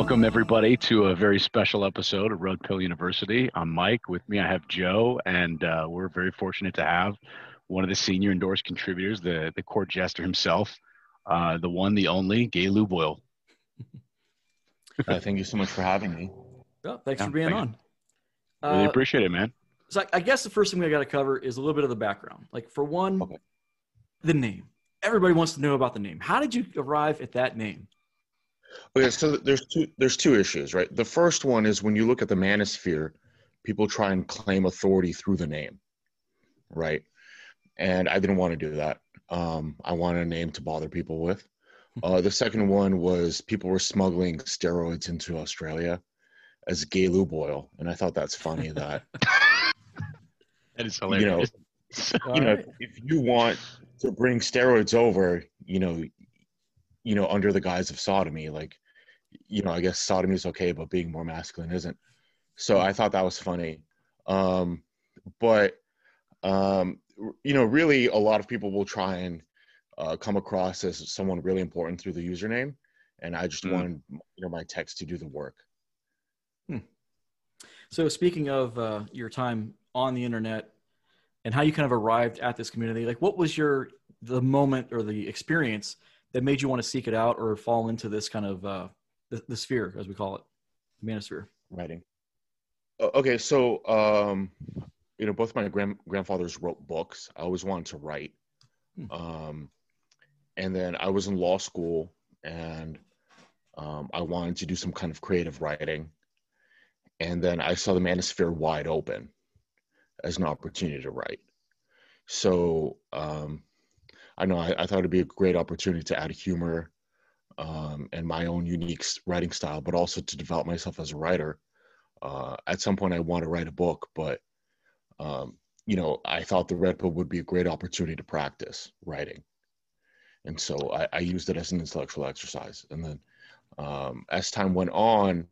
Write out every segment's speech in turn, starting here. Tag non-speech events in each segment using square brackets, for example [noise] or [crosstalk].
Welcome, everybody, to a very special episode of Red Pill University. I'm Mike. With me, I have Joe, and uh, we're very fortunate to have one of the senior endorsed contributors, the, the court jester himself, uh, the one, the only, Gay Lube Oil. Uh, thank you so much for having me. Well, thanks Yeah, for being thank on. Really Uh, appreciate it, man. so I, I guess the first thing we got to cover is a little bit of the background. Like for one, Okay. the name. Everybody wants to know about the name. How did you arrive at that name? Okay, so there's two there's two issues, right? The first one is when you look at the manosphere, people try and claim authority through the name, right? And I didn't want to do that. Um, I wanted a name to bother people with. Uh, the second one was people were smuggling steroids into Australia as gay lube oil, and I thought that's funny [laughs] that That is hilarious. you know you know if you want to bring steroids over you know you know under the guise of sodomy like you know i guess sodomy is okay but being more masculine isn't. So i thought that was funny. Um but um you know really a lot of people will try and uh, come across as someone really important through the username and i just Mm. wanted you know my text to do the work. So speaking of uh, your time on the internet and how you kind of arrived at this community, like what was your the moment or the experience that made you want to seek it out or fall into this kind of uh, the, the sphere, as we call it, the manosphere? writing. Okay so um you know both my grand grandfathers wrote books. I always wanted to write. Hmm. um and then i was in law school and um, i wanted to do some kind of creative writing. And then i saw the manosphere wide open as an opportunity to write. So um i know i, I thought it'd be a great opportunity to add humor um, and my own unique writing style, but also to develop myself as a writer. Uh, at some point, I want to write a book, but um, you know, I thought the Red Pill would be a great opportunity to practice writing, and so I, I used it as an intellectual exercise. And then, um, as time went on,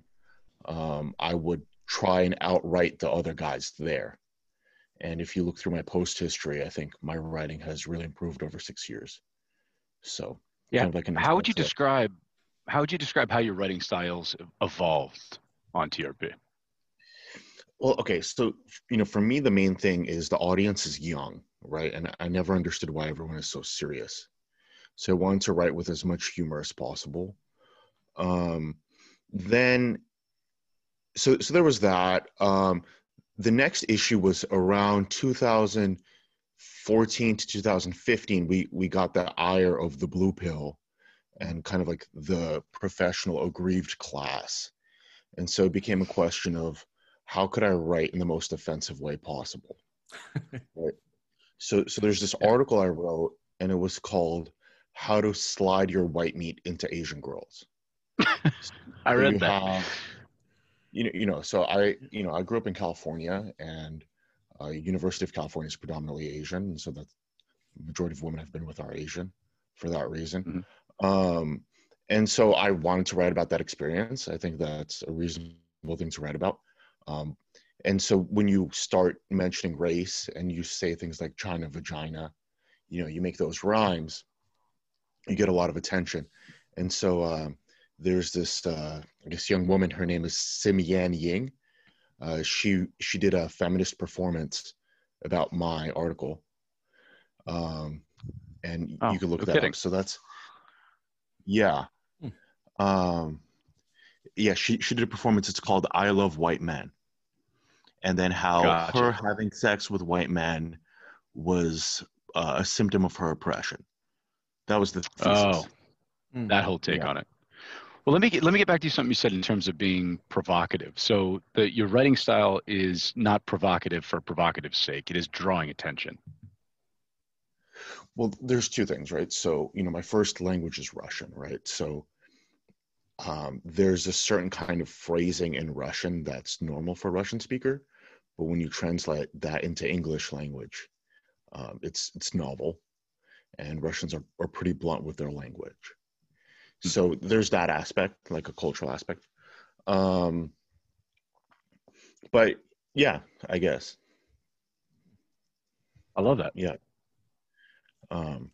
um, I would try and outwrite the other guys there. And if you look through my post history, I think my writing has really improved over six years. So, Yeah. kind of like How would you describe how would you describe how your writing styles evolved on TRP? Well, okay, so you know, for me, the main thing is the audience is young, right? And I never understood why everyone is so serious. So I wanted to write with as much humor as possible. Um, then, so so there was that. Um, the next issue was around 2014 to 2015. We we got the ire of the blue pill, and kind of like the professional aggrieved class, and so it became a question of how could I write in the most offensive way possible? [laughs] right. So so there's this article I wrote and it was called How to Slide Your White Meat into Asian Girls. [laughs] I So read that. have- you know, you know, so I, you know, I grew up in California and uh, University of California is predominantly Asian. And so that the majority of women have been with are Asian for that reason. Um, and so I wanted to write about that experience. I think that's a reasonable thing to write about. Um, and so when you start mentioning race and you say things like China vagina, you know, you make those rhymes, you get a lot of attention. And so um, there's this, uh, I guess, young woman. Her name is Simian Ying. Uh, she she did a feminist performance about my article, um, and Oh, you can look no that kidding. up. So that's yeah, Hmm. um, yeah. She she did a performance. It's called "I Love White Men," and then how Gotcha. her having sex with white men was uh, a symptom of her oppression. That was the thesis. Oh, Mm. that whole take Yeah. on it. Well, let me get, let me get back to you something you said in terms of being provocative. So, the, your writing style is not provocative for provocative sake; it is drawing attention. Well, there's two things, right? So, you know, my first language is Russian, right? So, um, there's a certain kind of phrasing in Russian that's normal for a Russian speaker, but when you translate that into English language, um, it's it's novel, and Russians are, are pretty blunt with their language. So there's that aspect, like a cultural aspect. Um, but yeah, I guess. I love that. Yeah. Um,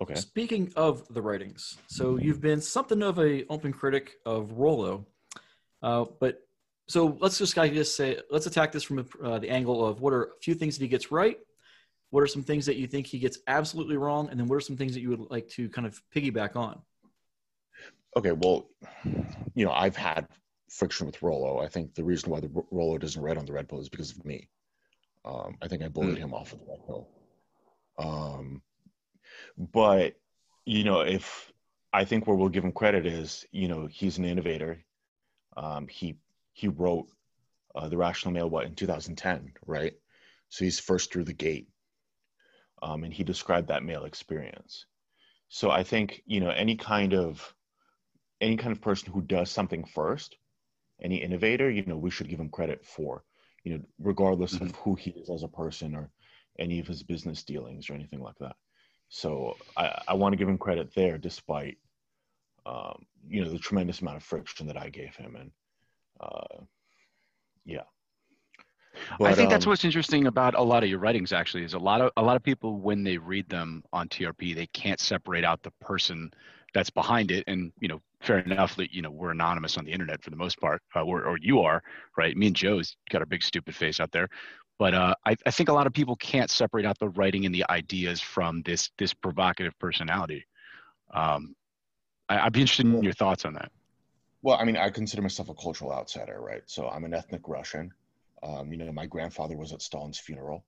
Okay. Speaking of the writings, so you've been something of a open critic of Rollo, uh, but so let's just I guess say let's attack this from uh, the angle of what are a few things that he gets right, what are some things that you think he gets absolutely wrong, and then what are some things that you would like to kind of piggyback on. Okay, well, you know, I've had friction with Rollo. I think the reason why the Rollo doesn't write on the red pill is because of me. Um, I think I bullied mm. him off of the red pill. Um, but you know, if I think where we'll give him credit is, you know, he's an innovator. Um, he he wrote uh, the Rational Male what in 2010, right? So he's first through the gate, um, and he described that male experience. So I think you know any kind of any kind of person who does something first, any innovator, you know, we should give him credit for, you know, regardless mm-hmm. of who he is as a person or any of his business dealings or anything like that. So I, I want to give him credit there, despite um, you know the tremendous amount of friction that I gave him, and uh, yeah. But, I think um, that's what's interesting about a lot of your writings. Actually, is a lot of a lot of people when they read them on TRP, they can't separate out the person that's behind it. And you know, fair enough that you know we're anonymous on the internet for the most part, uh, or, or you are, right? Me and Joe's got a big stupid face out there, but uh, I, I, think a lot of people can't separate out the writing and the ideas from this this provocative personality. Um, I, would be interested in your thoughts on that. Well, I mean, I consider myself a cultural outsider, right? So I'm an ethnic Russian. Um, you know, my grandfather was at Stalin's funeral,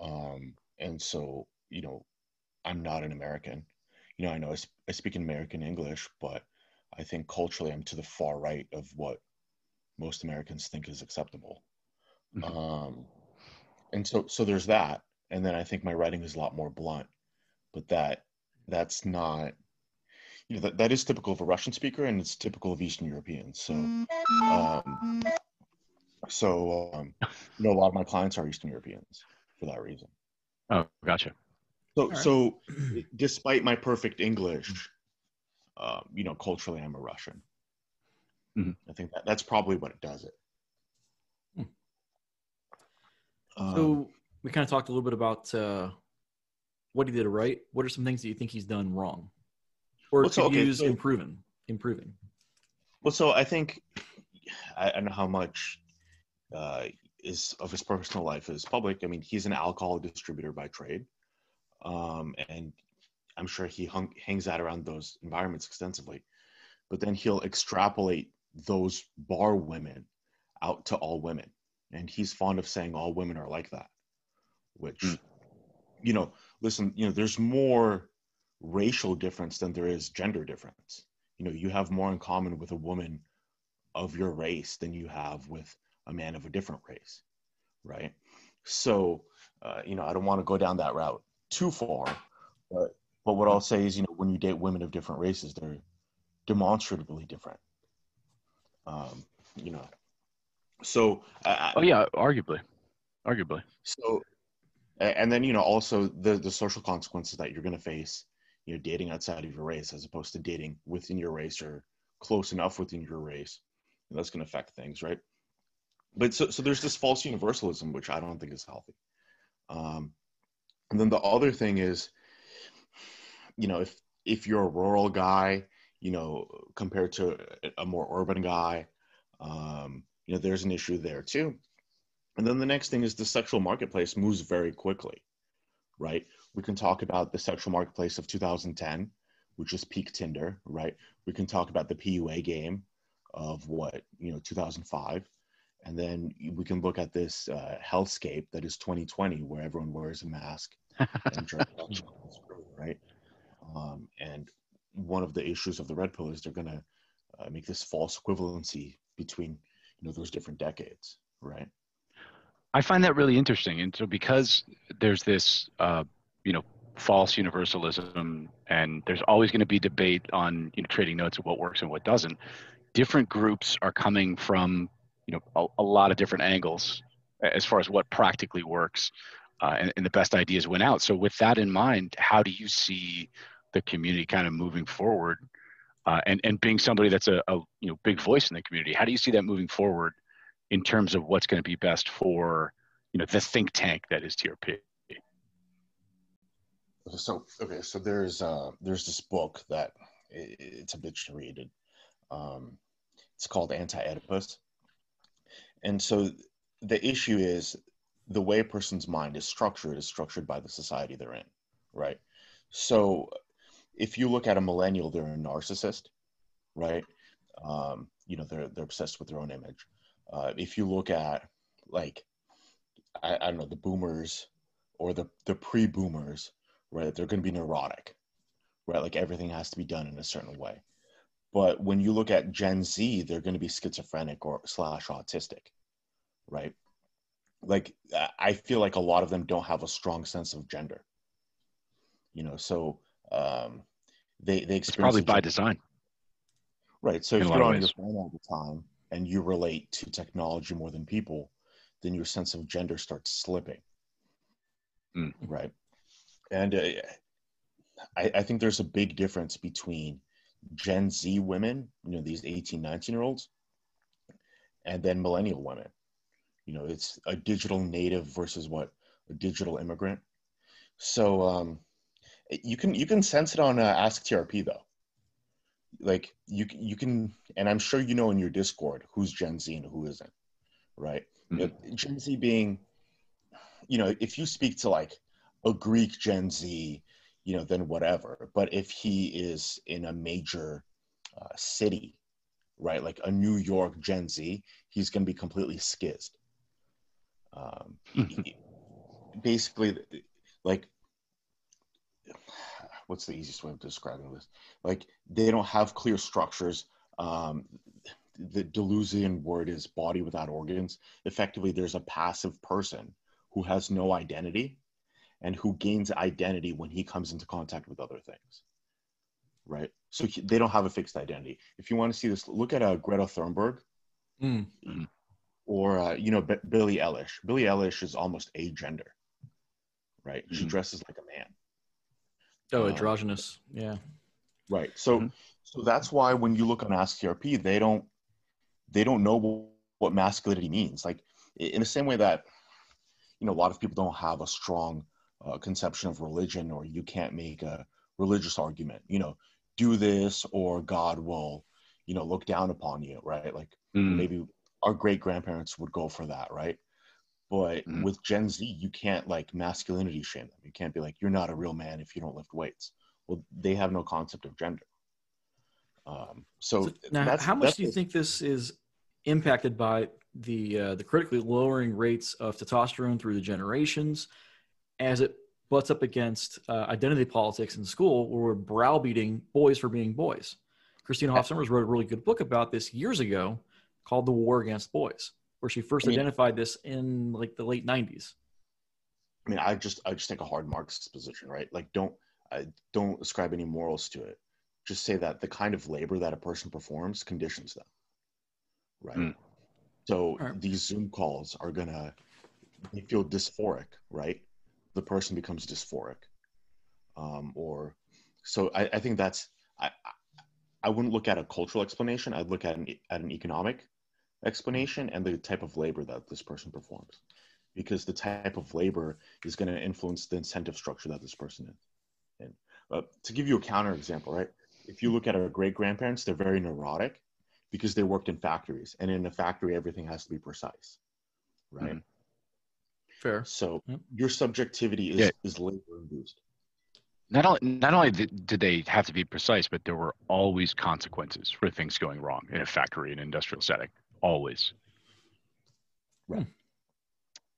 um, and so you know, I'm not an American. You know, I know I, sp- I speak in American English, but I think culturally I'm to the far right of what most Americans think is acceptable. Mm-hmm. Um, and so so there's that and then i think my writing is a lot more blunt but that that's not you know that, that is typical of a russian speaker and it's typical of eastern europeans so um so um you know a lot of my clients are eastern europeans for that reason oh gotcha so right. so despite my perfect english um you know culturally i'm a russian mm-hmm. i think that that's probably what it does it so um, we kind of talked a little bit about uh, what he did right. What are some things that you think he's done wrong, or well, so, okay, use so, improving? Improving. Well, so I think I, don't know how much uh, is of his personal life is public. I mean, he's an alcohol distributor by trade, um, and I'm sure he hung, hangs out around those environments extensively. But then he'll extrapolate those bar women out to all women and he's fond of saying all women are like that which mm. you know listen you know there's more racial difference than there is gender difference you know you have more in common with a woman of your race than you have with a man of a different race right so uh, you know i don't want to go down that route too far but but what i'll say is you know when you date women of different races they're demonstrably different um, you know so, uh, oh yeah, arguably, arguably. So, and then you know also the the social consequences that you're going to face, you know, dating outside of your race as opposed to dating within your race or close enough within your race, and that's going to affect things, right? But so so there's this false universalism which I don't think is healthy. Um, and then the other thing is, you know, if if you're a rural guy, you know, compared to a more urban guy, um, you know there's an issue there too. And then the next thing is the sexual marketplace moves very quickly right? We can talk about the sexual marketplace of 2010 which is peak tinder right? We can talk about the pua game of what you know 2005 and then we can look at this uh, hellscape that is 2020 where everyone wears a mask [laughs] and right um, and one of the issues of the red pill is they're going to uh, make this false equivalency between you know those different decades right? I find that really interesting. And so because there's this uh, you know false universalism and there's always going to be debate on you know trading notes of what works and what doesn't different groups are coming from you know a, a lot of different angles as far as what practically works uh, and, and the best ideas win out. So with that in mind how do you see the community kind of moving forward uh, and and being somebody that's a, a, you know big voice in the community how do you see that moving forward in terms of what's going to be best for you know the think tank that is trp So okay, so there's uh there's this book that it's a to read. Um, it's called Anti-Oedipus, and so the issue is the way a person's mind is structured is structured by the society they're in, right? So if you look at a millennial, they're a narcissist, right? Um, you know, they're they're obsessed with their own image. Uh, if you look at like I, I don't know the boomers or the the pre-boomers, right? They're going to be neurotic, right? Like everything has to be done in a certain way. But when you look at Gen Z, they're going to be schizophrenic or slash autistic, right? Like I- I feel like a lot of them don't have a strong sense of gender. You know, so um, they they It's experience probably by design. right. So if you're on your phone all the time and you relate to technology more than people, then your sense of gender starts slipping. Mm. Right. And uh, I, I think there's a big difference between Gen Z women, you know, these 18, 19 year olds, and then millennial women. You know, it's a digital native versus what a digital immigrant. So um, you can you can sense it on uh, Ask TRP though. Like you you can, and I'm sure you know in your Discord who's Gen Z and who isn't, right? Mhm. Uh, Gen Z being, you know, if you speak to like a Greek Gen Z, you know, then whatever. But if he is in a major uh, city, right, like a New York Gen Z, he's going to be completely skizzed. Um, basically, like, what's the easiest way of describing this? Like, they don't have clear structures. Um, the Deleuzian word is body without organs. Effectively, there's a passive person who has no identity and who gains identity when he comes into contact with other things right so he, they don't have a fixed identity if you want to see this look at uh, greta thunberg Mm. [clears throat] or uh, you know B- billie eilish billie eilish is almost agender right she Mhm. dresses like a man Oh, Um, androgynous. Yeah. right so Mhm. so that's why when you look on ask trp they don't they don't know what masculinity means like in the same way that you know a lot of people don't have a strong uh, conception of religion or you can't make a religious argument you know do this or god will you know look down upon you right like Mm. maybe our great grandparents would go for that right but Mhm. with gen z you can't like masculinity shame them. You can't be like you're not a real man if you don't lift weights. Well they have no concept of gender. Um, so, So now, how much do you think this is impacted by the uh, the critically lowering rates of testosterone through the generations, as it butts up against uh, identity politics in school, where we're browbeating boys for being boys? Christina Hoff wrote a really good book about this years ago, called "The War Against Boys," where she first I mean- identified this in like the late '90s. I mean, I just I just take a hard Marxist position, right? Like, don't I don't ascribe any morals to it. Just say that the kind of labor that a person performs conditions them, right? Mm. So Alright. these Zoom calls are gonna they feel dysphoric, right? The person becomes dysphoric, um, or so I, I think that's I I- I wouldn't look at a cultural explanation. I'd look at an at an economic explanation and the type of labor that this person performs because the type of labor is going to influence the incentive structure that this person is in. Uh, to give you a counter example, right? If you look at our great grandparents, they're very neurotic because they worked in factories, and in a factory, everything has to be precise, right? Mhm. Fair. So Yep. your subjectivity is Yeah. is labor induced. Not only not only did, did they have to be precise, but there were always consequences for things going wrong in a factory, an industrial setting. Always. Right.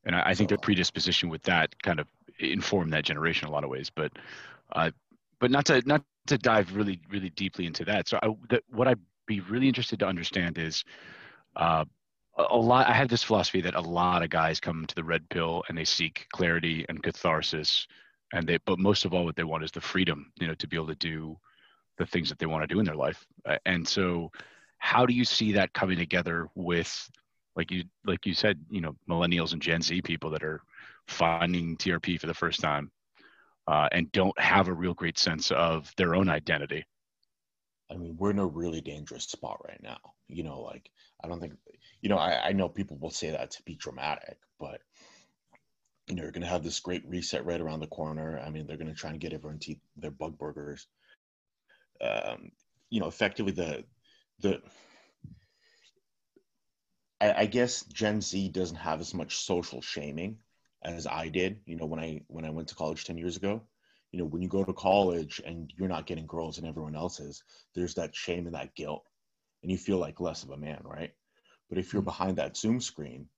And I, I think So- their predisposition with that kind of informed that generation in a lot of ways. But, uh, but not to not to dive really really deeply into that. So I, that, what I'd be really interested to understand is. Uh, a a lot i had this philosophy that a lot of guys come to the red pill and they seek clarity and catharsis and they but most of all what they want is the freedom you know to be able to do the things that they want to do in their life Uh, and so how do you see that coming together with like you like you said you know millennials and gen z people that are finding trp for the first time uh, and don't have a real great sense of their own identity I mean, we're in a really dangerous spot right now. You know, like I don't think, you know, I, I know people will say that to be dramatic, but you know, you're going to have this great reset right around the corner. I mean, they're going to try and get everyone to eat their bug burgers. Um, you know, effectively the the I, I guess Gen Z doesn't have as much social shaming as I did. You know, when I when I went to college ten years ago, you know, when you go to college and you're not getting girls and everyone else is, there's that shame and that guilt, and you feel like less of a man, right? But if you're mm-hmm. behind that Zoom screen,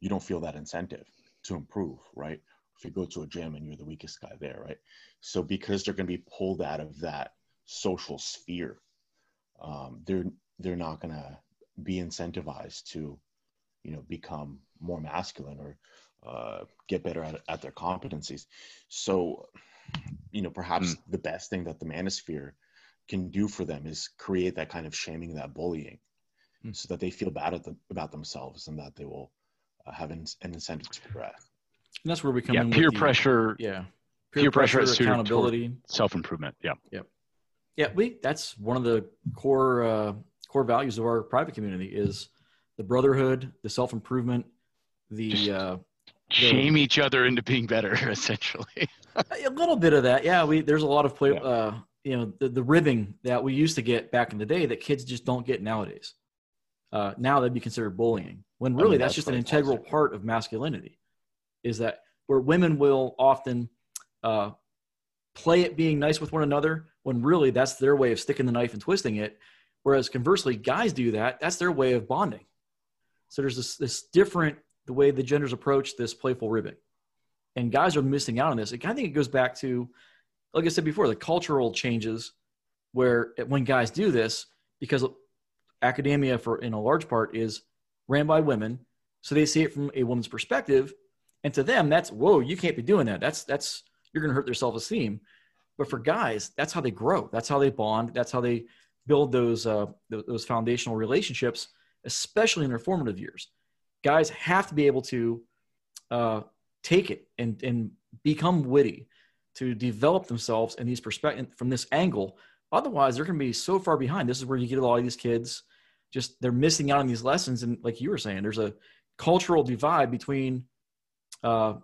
you don't feel that incentive to improve, right? If you go to a gym and you're the weakest guy there, right? So because they're going to be pulled out of that social sphere, um, they're they're not going to be incentivized to, you know, become more masculine or uh, get better at, at their competencies. So, you know, perhaps mm. the best thing that the manosphere can do for them is create that kind of shaming, that bullying, mm. so that they feel bad the, about themselves and that they will uh, have an, an, incentive to progress. And that's where we come yeah, in. Peer pressure. The, yeah. Peer, peer pressure, pressure accountability, self improvement. Yeah. Yep. Yeah, we that's one of the core uh, core values of our private community is the brotherhood, the self improvement, the, uh, shame each other into being better, [laughs] essentially. a little bit of that, yeah. We there's a lot of play, yeah. uh, you know, the, the ribbing that we used to get back in the day that kids just don't get nowadays. Uh, now that'd be considered bullying when really I mean, that's, that's, just an integral part of masculinity is that where women will often uh, play at being nice with one another when really that's their way of sticking the knife and twisting it whereas conversely guys do that that's their way of bonding so there's this, this different the way the genders approach this playful ribbing and guys are missing out on this i think it goes back to like i said before the cultural changes where when guys do this because academia for in a large part is ran by women. So they see it from a woman's perspective. And to them, that's, whoa, you can't be doing that. That's, that's, you're going to hurt their self esteem. But for guys, that's how they grow. That's how they bond. That's how they build those, uh, those foundational relationships, especially in their formative years. Guys have to be able to uh, take it and, and become witty to develop themselves in these perspective from this angle. Otherwise, they're going to be so far behind. This is where you get a lot of these kids just they're missing out on these lessons. And like you were saying, there's a cultural divide between uh,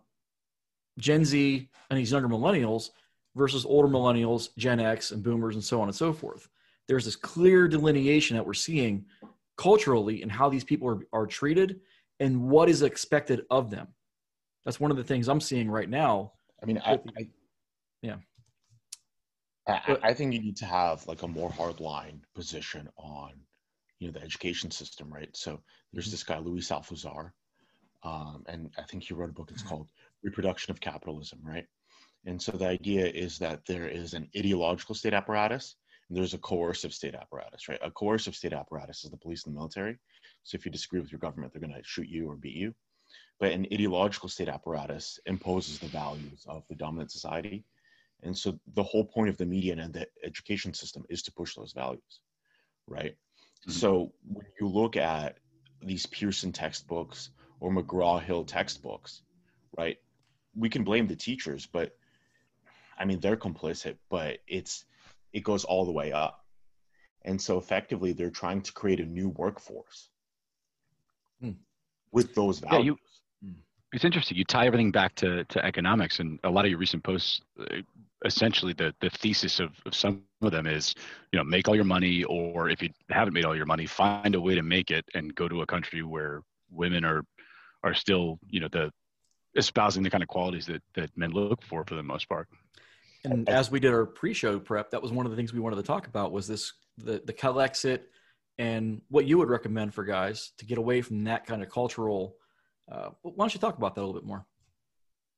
Gen Z and these younger millennials versus older millennials, Gen X, and boomers, and so on and so forth. There's this clear delineation that we're seeing culturally in how these people are, are treated and what is expected of them. That's one of the things I'm seeing right now. I mean, I, I yeah. I, I, think you need to have like a more hard line position on you know the education system, right? So there's mm-hmm. this guy Louis Althusser, um, and I think he wrote a book. It's mm-hmm. called Reproduction of Capitalism, right? And so the idea is that there is an ideological state apparatus there's a coercive state apparatus, right? A coercive state apparatus is the police and the military. So if you disagree with your government, they're going to shoot you or beat you. But an ideological state apparatus imposes the values of the dominant society. And so the whole point of the media and the education system is to push those values, right? Mm-hmm. So when you look at these Pearson textbooks or McGraw Hill textbooks, right? We can blame the teachers, but I mean they're complicit, but it's it goes all the way up. And so effectively they're trying to create a new workforce hmm. with those values. Yeah, you, hmm. it's interesting. You tie everything back to, to economics, and a lot of your recent posts uh, essentially the the thesis of, of some of them is you know make all your money or if you haven't made all your money find a way to make it and go to a country where women are are still you know the espousing the kind of qualities that that men look for for the most part and as we did our pre-show prep that was one of the things we wanted to talk about was this the the Calexit and what you would recommend for guys to get away from that kind of cultural uh, why don't you talk about that a little bit more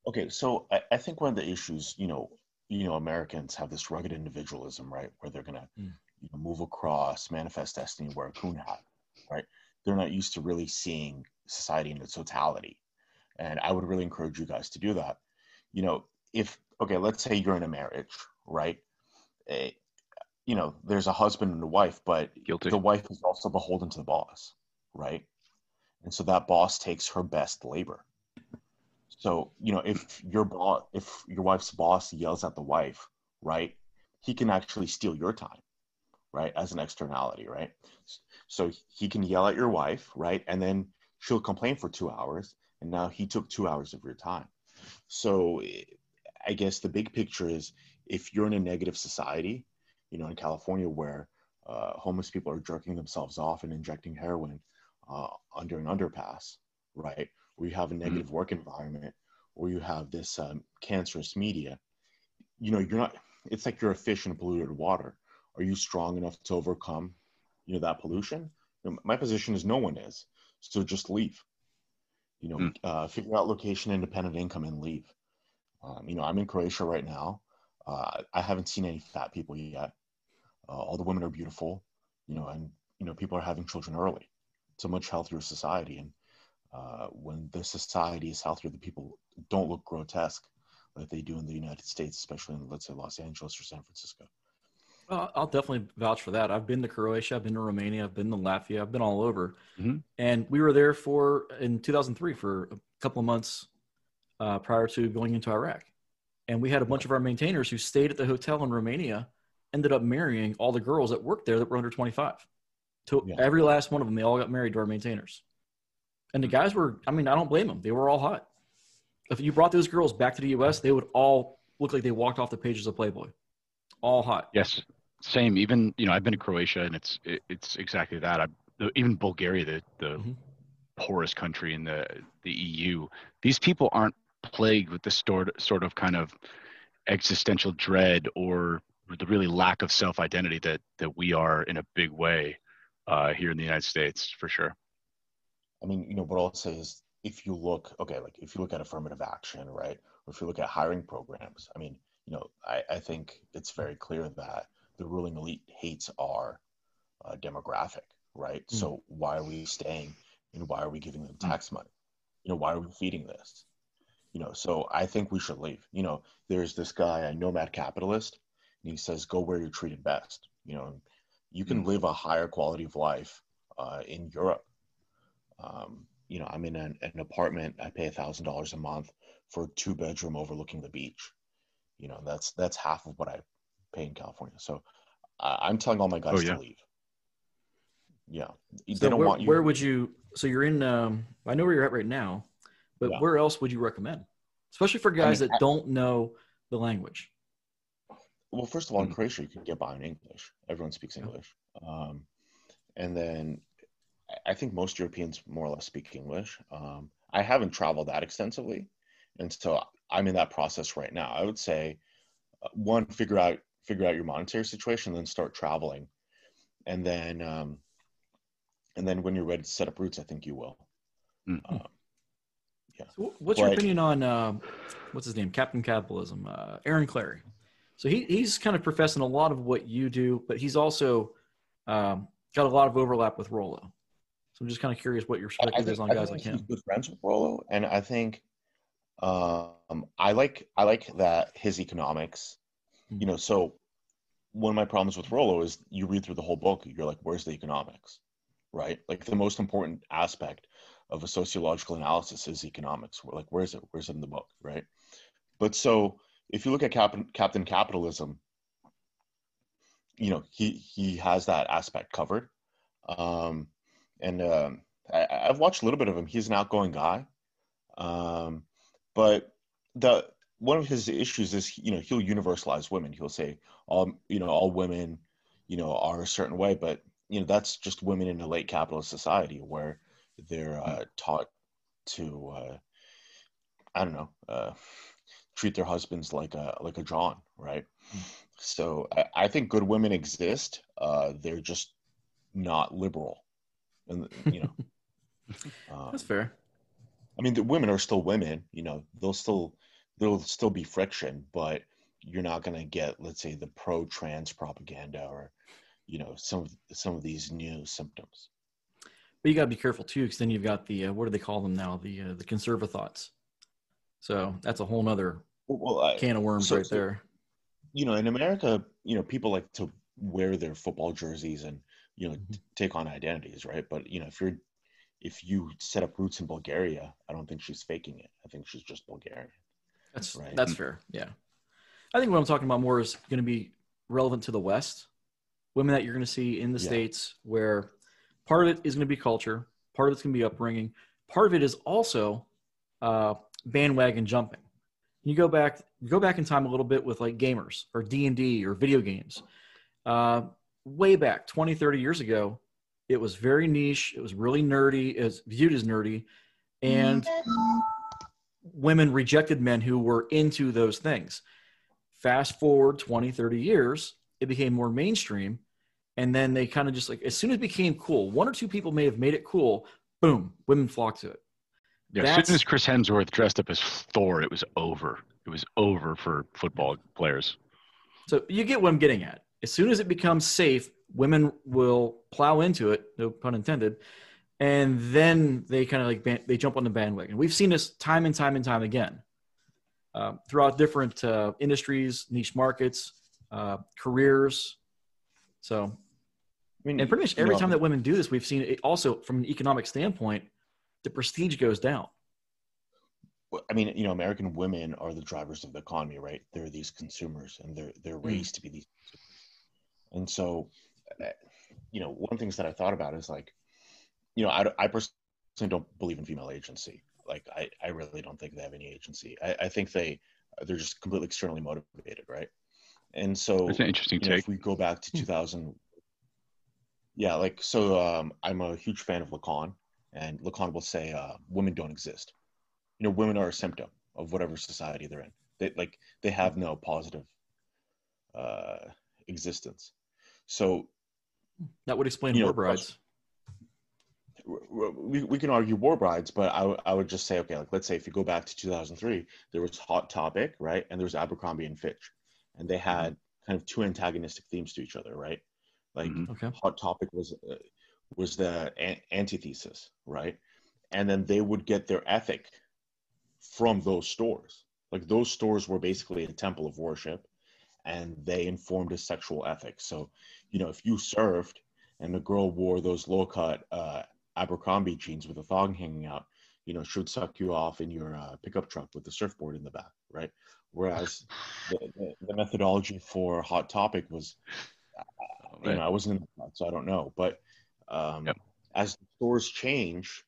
okay so I, I think one of the issues you know you know Americans have this rugged individualism, right, where they're gonna mm. you know, move across, manifest destiny, wear a coon hat, right? They're not used to really seeing society in its totality, and I would really encourage you guys to do that. You know, if okay, let's say you're in a marriage, right? A, eh, you know, there's a husband and a wife, but Guilty. the wife is also beholden to the boss, right? And so that boss takes her best labor so, you know, if your boss, if your wife's boss yells at the wife, right, he can actually steal your time, right, as an externality, right? So he can yell at your wife, right, and then she'll complain for two hours, and now he took two hours of your time. So I guess the big picture is if you're in a negative society, you know, in California where uh, homeless people are jerking themselves off and injecting heroin uh, under an underpass, right? Where you have a mm-hmm. negative mm-hmm. work environment, where you have this um, cancerous media, you know, you're not. It's like you're a fish in polluted water. Are you strong enough to overcome, you know, that pollution? You know, my position is no one is. So just leave. You know, mm. uh, figure out location independent income and leave. Um, you know, I'm in Croatia right now. Uh, I haven't seen any fat people yet. Uh, all the women are beautiful, you know, and you know people are having children early. It's a much healthier society, and uh, when the society is healthier, the people don't look grotesque like they do in the United States, especially in let's say Los Angeles or San Francisco. Well, I'll definitely vouch for that. I've been to Croatia, I've been to Romania, I've been to Latvia, I've been all over, mm-hmm. and we were there for in 2003 for a couple of months uh, prior to going into Iraq, and we had a bunch of our maintainers who stayed at the hotel in Romania ended up marrying all the girls that worked there that were under 25. To yeah. every last one of them, they all got married to our maintainers. And the guys were, I mean, I don't blame them. They were all hot. If you brought those girls back to the U.S., they would all look like they walked off the pages of Playboy. All hot. Yes, same. Even you know, I've been to Croatia, and it's it, it's exactly that. I even Bulgaria, the the mm-hmm. poorest country in the the EU. These people aren't plagued with the sort sort of kind of existential dread or the really lack of self identity that that we are in a big way uh, here in the United States for sure. I mean, you know, what I'll say is if you look, okay, like if you look at affirmative action, right, or if you look at hiring programs, I mean, you know, I, I think it's very clear that the ruling elite hates our uh, demographic, right? Mm. So why are we staying and why are we giving them tax mm. money? You know, why are we feeding this? You know, so I think we should leave. You know, there's this guy, a nomad capitalist, and he says, "Go where you're treated best." You know, you can mm. live a higher quality of life uh, in Europe. Um, you know, I'm in an, an apartment. I pay a thousand dollars a month for a two bedroom overlooking the beach. You know, that's that's half of what I pay in California. So I, am telling all my guys oh, yeah. to leave. Yeah, they so don't where, want you. Where would you? So you're in. Um, I know where you're at right now, but yeah. where else would you recommend? Especially for guys I mean, that I, don't know the language. Well, first of all, in mm. Croatia, you can get by in English. Everyone speaks English. Um, and then I think most Europeans more or less speak English. Um, I haven't traveled that extensively. And so I'm in that process right now. I would say, uh, one, figure out figure out your monetary situation, then start traveling, and then um, and then when you're ready to set up roots, I think you will. Mm-hmm. Um, yeah. So what's your opinion on uh, what's his name, Captain Capitalism, uh, Aaron Clarey? So he, he's kind of professing a lot of what you do, but he's also um, got a lot of overlap with Rollo. So I'm just kind of curious what your perspective think, is on guys like him. Good friends with Rollo, and I think um, I like I like that his economics. Mm-hmm. You know, so one of my problems with Rollo is you read through the whole book, you're like, where's the economics, right? Like the most important aspect of a sociological analysis is economics. Like, where is it? Where's it in the book, right? But so if you look at Captain, Captain Capitalism, you know he he has that aspect covered, um, and um, I, have watched a little bit of him. He's an outgoing guy, um, but the one of his issues is you know he'll universalize women. He'll say all you know all women you know are a certain way, but you know that's just women in a late capitalist society where they're uh, taught to uh, I don't know. Uh, treat their husbands like a like a John, right? So I, I think good women exist. Uh, they're just not liberal, and you know. [laughs] um, That's fair. I mean, the women are still women. You know, they'll still there'll still be friction, but you're not going to get, let's say, the pro-trans propaganda or, you know, some of some of these new symptoms. But you got to be careful too, because then you've got the uh, what do they call them now? The uh, the conservathots so that's a whole nother well, I, can of worms so, right there. You know, in America, you know, people like to wear their football jerseys and you know mm-hmm. take on identities, right? But you know, if you're if you set up roots in Bulgaria, I don't think she's faking it. I think she's just Bulgarian. That's right. That's fair. Yeah, I think what I'm talking about more is going to be relevant to the West. Women that you're going to see in the yeah. states, where part of it is going to be culture, part of it's going to be upbringing, part of it is also uh, bandwagon jumping. You go back, you go back in time a little bit with like gamers or D and D or video games. Uh, way back 20, 30 years ago, it was very niche. It was really nerdy. It was viewed as nerdy, and women rejected men who were into those things. Fast forward 20, 30 years, it became more mainstream. And then they kind of just like, as soon as it became cool, one or two people may have made it cool, boom, women flocked to it. Yeah, as soon as Chris Hemsworth dressed up as Thor, it was over. It was over for football players. So you get what I'm getting at. As soon as it becomes safe, women will plow into it, no pun intended, and then they kind of like they jump on the bandwagon. We've seen this time and time and time again uh, throughout different uh, industries, niche markets, uh, careers. So, I mean, and pretty much every time that women do this, we've seen it also from an economic standpoint, the prestige goes down. I mean, you know, American women are the drivers of the economy, right? They're these consumers, and they're they're mm. raised mm. to be these. Consumers. And so, uh, you know, one of the things that I thought about is like, you know, I, I personally don't believe in female agency. Like, I, I really don't think they have any agency. I, I think they they're just completely externally motivated, right? And so, that's an interesting take. Know, if we go back to 2000, yeah, like so, um, I'm a huge fan of Lacan, and Lacan will say uh, women don't exist. You know, women are a symptom of whatever society they're in. They like they have no positive uh, existence. So that would explain war know, brides. We, we can argue war brides, but I, I would just say, okay, like let's say if you go back to 2003, there was Hot Topic, right? And there was Abercrombie and Fitch. And they had kind of two antagonistic themes to each other, right? Like mm-hmm. okay. Hot Topic was uh, was the antithesis, right? And then they would get their ethic from those stores. Like those stores were basically a temple of worship and they informed a sexual ethic. So, you know, if you served and the girl wore those low cut uh, Abercrombie jeans with a thong hanging out, you know, she would suck you off in your uh, pickup truck with the surfboard in the back, right? Whereas the, the, the methodology for Hot Topic was, you know, I wasn't in the so I don't know. But um, yep. as the stores change,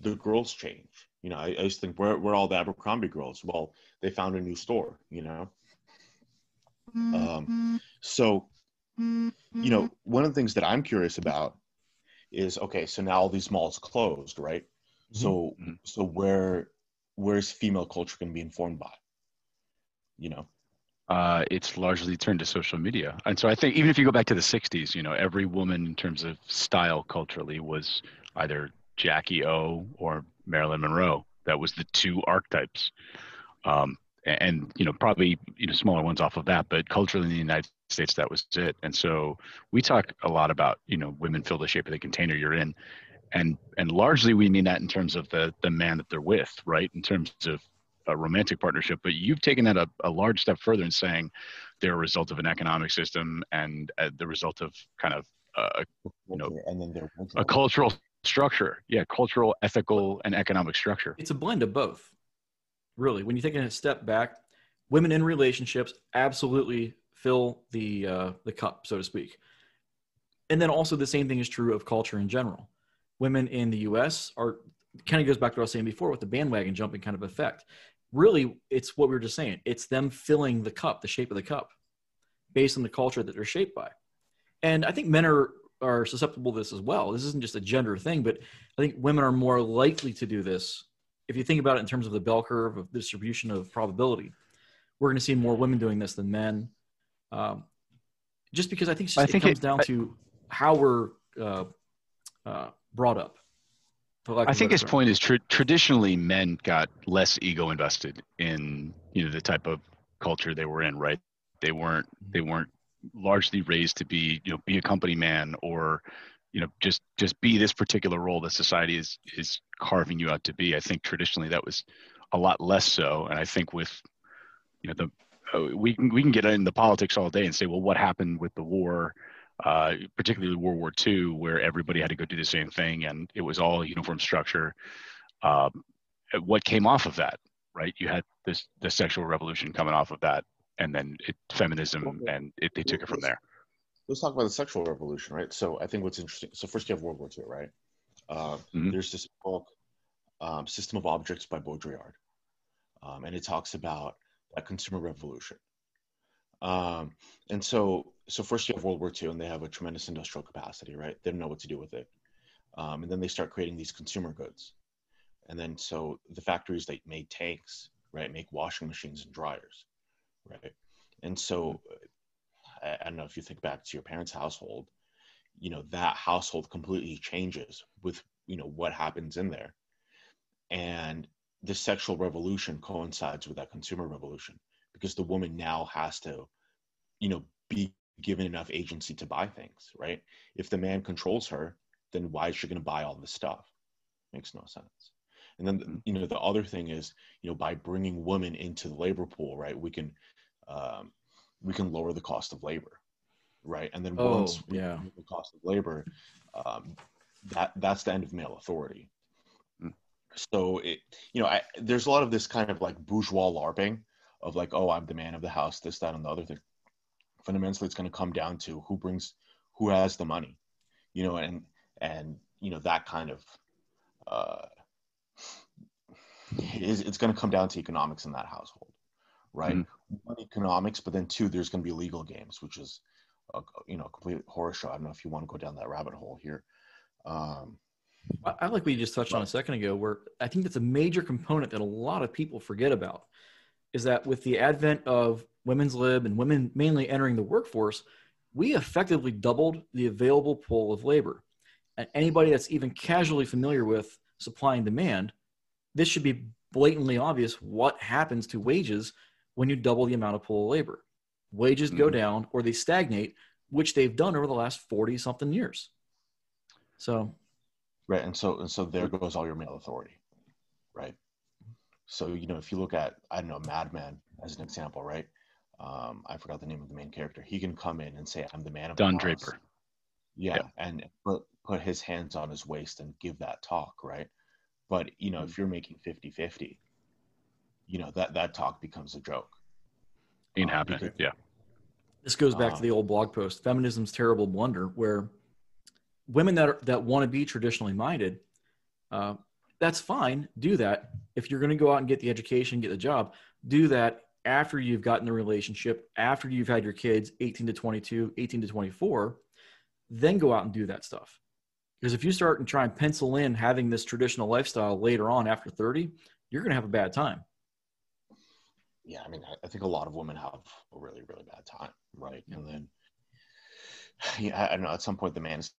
the girls change. You know, I, I just think where where all the Abercrombie girls? Well, they found a new store. You know, um, mm-hmm. so, you know, mm-hmm. one of the things that I'm curious about is okay. So now all these malls closed, right? Mm-hmm. So, mm-hmm. so where where's female culture going to be informed by? You know, uh, it's largely turned to social media. And so I think even if you go back to the 60s, you know, every woman in terms of style culturally was either Jackie O or Marilyn Monroe. That was the two archetypes. Um, and you know probably you know smaller ones off of that but culturally in the united states that was it and so we talk a lot about you know women fill the shape of the container you're in and and largely we mean that in terms of the the man that they're with right in terms of a romantic partnership but you've taken that a, a large step further in saying they're a result of an economic system and uh, the result of kind of uh, you know and then they're a cultural structure. Yeah cultural ethical and economic structure. It's a blend of both really. When you take a step back women in relationships absolutely fill the uh, the cup so to speak. And then also the same thing is true of culture in general. Women in the us are kind of goes back to what i was saying before with the bandwagon jumping kind of effect really it's what we were just saying it's them filling the cup the shape of the cup based on the culture that they're shaped by and i think men are are susceptible to this as well this isn't just a gender thing but i think women are more likely to do this if you think about it in terms of the bell curve of distribution of probability, we're going to see more women doing this than men. Um, just because I think, just, I think it comes it, down I, to how we're uh, uh, brought up. I think his point is tra- traditionally men got less ego invested in you know the type of culture they were in, right? They weren't they weren't largely raised to be you know be a company man or you know just just be this particular role that society is is carving you out to be. I think traditionally that was a lot less so. And i think with you know the uh, we can we can get into the politics all day and say well what happened with the war uh, particularly World War II, where everybody had to go do the same thing and it was all uniform structure. Um, what came off of that, right? You had this the sexual revolution coming off of that, and then it, feminism, and it, they took it from there let's talk about the sexual revolution, right? So I think what's interesting. So first you have World War II, right? Uh, mm-hmm. There's this book, um, System of Objects by Baudrillard, um, and it talks about that consumer revolution. Um, and so, so first you have World War II, and they have a tremendous industrial capacity, right? They don't know what to do with it. Um, and then they start creating these consumer goods. And then, so the factories that made tanks, right, make washing machines and dryers, right? And so, I, I don't know if you think back to your parents' household, you know, that household completely changes with, you know, what happens in there. And the sexual revolution coincides with that consumer revolution because the woman now has to, you know, be given enough agency to buy things, right? If the man controls her, then why is she going to buy all this stuff? Makes no sense. And then, mm-hmm. you know, the other thing is, you know, by bringing women into the labor pool, right, we can, um, we can lower the cost of labor, right? And then oh, once yeah. the cost of labor, um, that that's the end of male authority. Mm. So it, you know, I, there's a lot of this kind of like bourgeois larping of like, oh, I'm the man of the house, this, that, and the other thing. Fundamentally, it's going to come down to who brings, who has the money, you know, and and you know that kind of uh, is it's going to come down to economics in that household, right? Mm-hmm. One, economics, but then two, there's going to be legal games, which is a, you know a complete horror show. I don't know if you want to go down that rabbit hole here. Um, I like what you just touched on a second ago, where I think that's a major component that a lot of people forget about is that with the advent of women's lib and women mainly entering the workforce, we effectively doubled the available pool of labor. And anybody that's even casually familiar with supply and demand, this should be blatantly obvious what happens to wages when you double the amount of pool of labor. Wages mm-hmm. go down or they stagnate, which they've done over the last 40 something years. So, right. And so, and so there goes all your male authority, right? So, you know, if you look at, I don't know, Mad Men as an example, right? Um, I forgot the name of the main character. He can come in and say, I'm the man of Don the Draper. Yeah, and put, put his hands on his waist and give that talk, right? But, you know, mm-hmm. if you're making 50 50, you know, that, that talk becomes a joke. Ain't um, happening. Because, yeah. This goes back um, to the old blog post, Feminism's Terrible Blunder, where women that, are, that want to be traditionally minded uh, that's fine. Do that. If you're going to go out and get the education, get the job, do that after you've gotten the relationship, after you've had your kids 18 to 22, 18 to 24, then go out and do that stuff. Because if you start and try and pencil in having this traditional lifestyle later on after 30, you're going to have a bad time. Yeah, I mean, I think a lot of women have a really, really bad time, right? And then, yeah, I don't know. At some point, the man is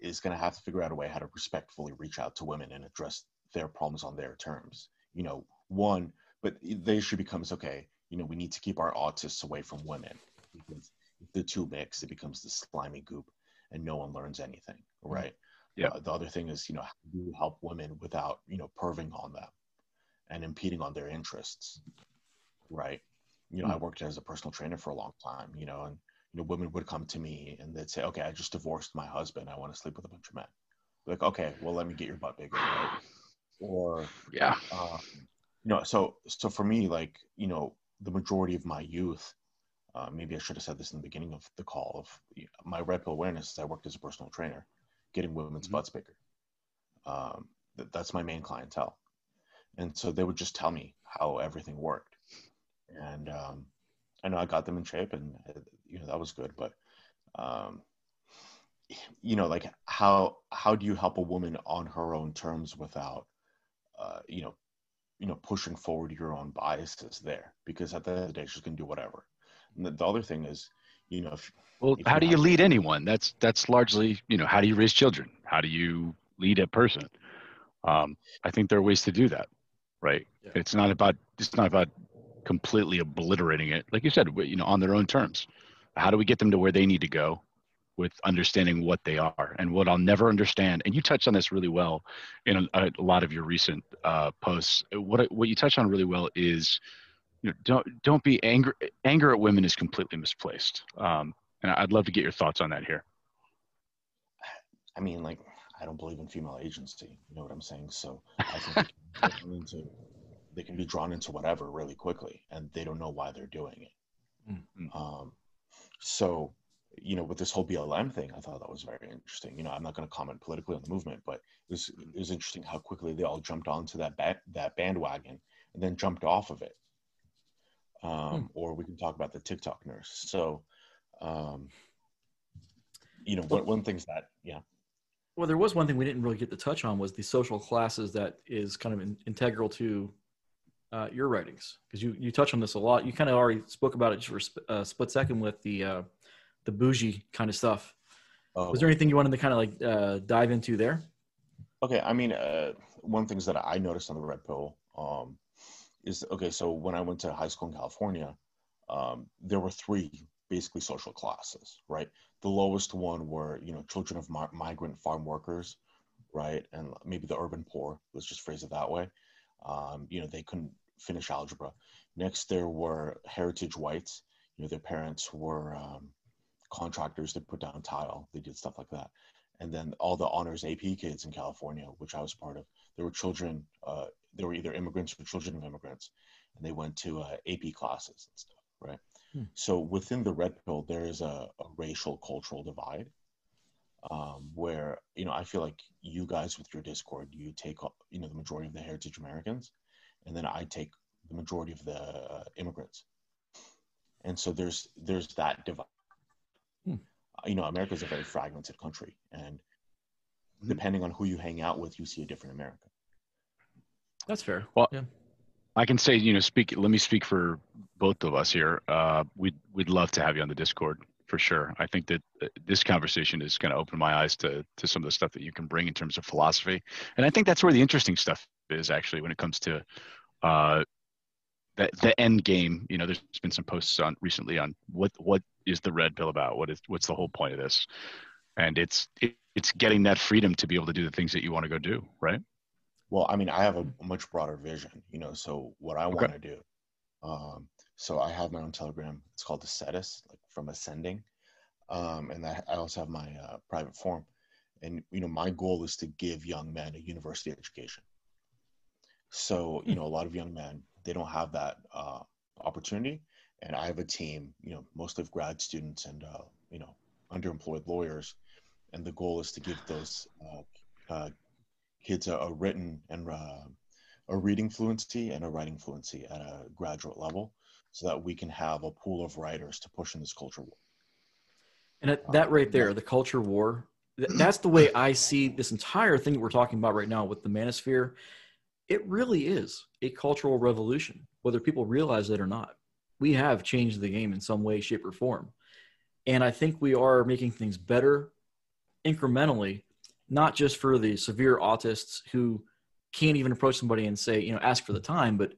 is going to have to figure out a way how to respectfully reach out to women and address their problems on their terms. You know, one, but the issue becomes okay. You know, we need to keep our autists away from women because if the two mix, it becomes the slimy goop, and no one learns anything, mm-hmm. right? Yeah. Uh, the other thing is, you know, how do you help women without, you know, perving on them and impeding on their interests, right? You know, mm-hmm. I worked as a personal trainer for a long time, you know, and you know, women would come to me and they'd say, okay, I just divorced my husband. I want to sleep with a bunch of men. Like, okay, well, let me get your butt bigger. Right? Or, yeah. Um, you know, so, so for me, like, you know, the majority of my youth, uh, maybe I should have said this in the beginning of the call of my red pill awareness is I worked as a personal trainer, getting women's mm-hmm. butts bigger. Um, th- that's my main clientele. And so they would just tell me how everything worked. And, um, I know I got them in shape and uh, you know that was good but um you know like how how do you help a woman on her own terms without uh you know you know pushing forward your own biases there because at the end of the day she's going to do whatever. And the, the, other thing is you know if, well if how do you lead anyone? That's that's largely you know how do you raise children? How do you lead a person? Um i think there are ways to do that right? Yeah. it's not about it's not about completely obliterating it. Like you said you know on their own terms. How do we get them to where they need to go with understanding what they are and what I'll never understand. And you touched on this really well in a, a lot of your recent uh, posts. What what you touched on really well is, you know, don't don't be angry. Anger at women is completely misplaced. Um, and I'd love to get your thoughts on that here. I mean, like, I don't believe in female agency. You know what I'm saying? So I think they, can [laughs] into, they can be drawn into whatever really quickly, and they don't know why they're doing it. Mm-hmm. Um, so, you know, with this whole BLM thing, I thought that was very interesting. You know, I'm not going to comment politically on the movement, but it was it was interesting how quickly they all jumped onto that ba- that bandwagon and then jumped off of it. Um, Hmm. Or we can talk about the TikTok nurse. So, um, you know, one, one thing's that, yeah. Well, there was one thing we didn't really get to touch on was the social classes that is kind of in, integral to uh, your writings because you you touch on this a lot. You kind of already spoke about it just for a sp- a split second with the uh, the bougie kind of stuff. Oh, Was there anything you wanted to kind of like uh, dive into there? Okay, I mean, uh, one things that I noticed on the red pill um, is okay. So when I went to high school in California, um, there were three basically social classes, right? The lowest one were you know children of mi- migrant farm workers, right, and maybe the urban poor. Let's just phrase it that way. Um, you know, they couldn't finish algebra. Next, there were heritage whites. You know, their parents were um, contractors that put down tile. They did stuff like that and then all the honors AP kids in California, which I was part of, there were children, uh, they were either immigrants or children of immigrants, and they went to uh, AP classes and stuff, right? Hmm. So within the red pill, there is a, a racial cultural divide, um, where you know I feel like you guys with your Discord, you take you know the majority of the heritage Americans, and then I take the majority of the uh, immigrants, and so there's there's that divide you know, America is a very fragmented country, and Mhm. depending on who you hang out with, you see a different America. That's fair. Well, yeah. I can say, you know, speak. Let me speak for both of us here. Uh, we'd we'd love to have you on the Discord for sure. I think that uh, this conversation is going to open my eyes to to some of the stuff that you can bring in terms of philosophy, and I think that's where the interesting stuff is actually when it comes to uh, the the end game. You know, there's been some posts on recently on what what is the red pill about? What is what's the whole point of this? And it's it, it's getting that freedom to be able to do the things that you want to go do, right? Well, I mean, I have a much broader vision, you know. So what I want to do, um, so I have my own Telegram. It's called Ascetus, like from ascending, um, and I, I also have my uh, private forum. And you know, my goal is to give young men a university education. So you know, a lot of young men they don't have that uh, opportunity, and I have a team, you know, mostly of grad students and uh, you know, underemployed lawyers, and the goal is to give those uh, uh, kids a, a written and uh, a reading fluency and a writing fluency at a graduate level so that we can have a pool of writers to push in this culture war. And at, that right there, the culture war. That's the way I see this entire thing that we're talking about right now with the manosphere. It really is a cultural revolution, whether people realize it or not. We have changed the game in some way, shape, or form. And I think we are making things better incrementally, not just for the severe autists who can't even approach somebody and say, you know, ask for the time, but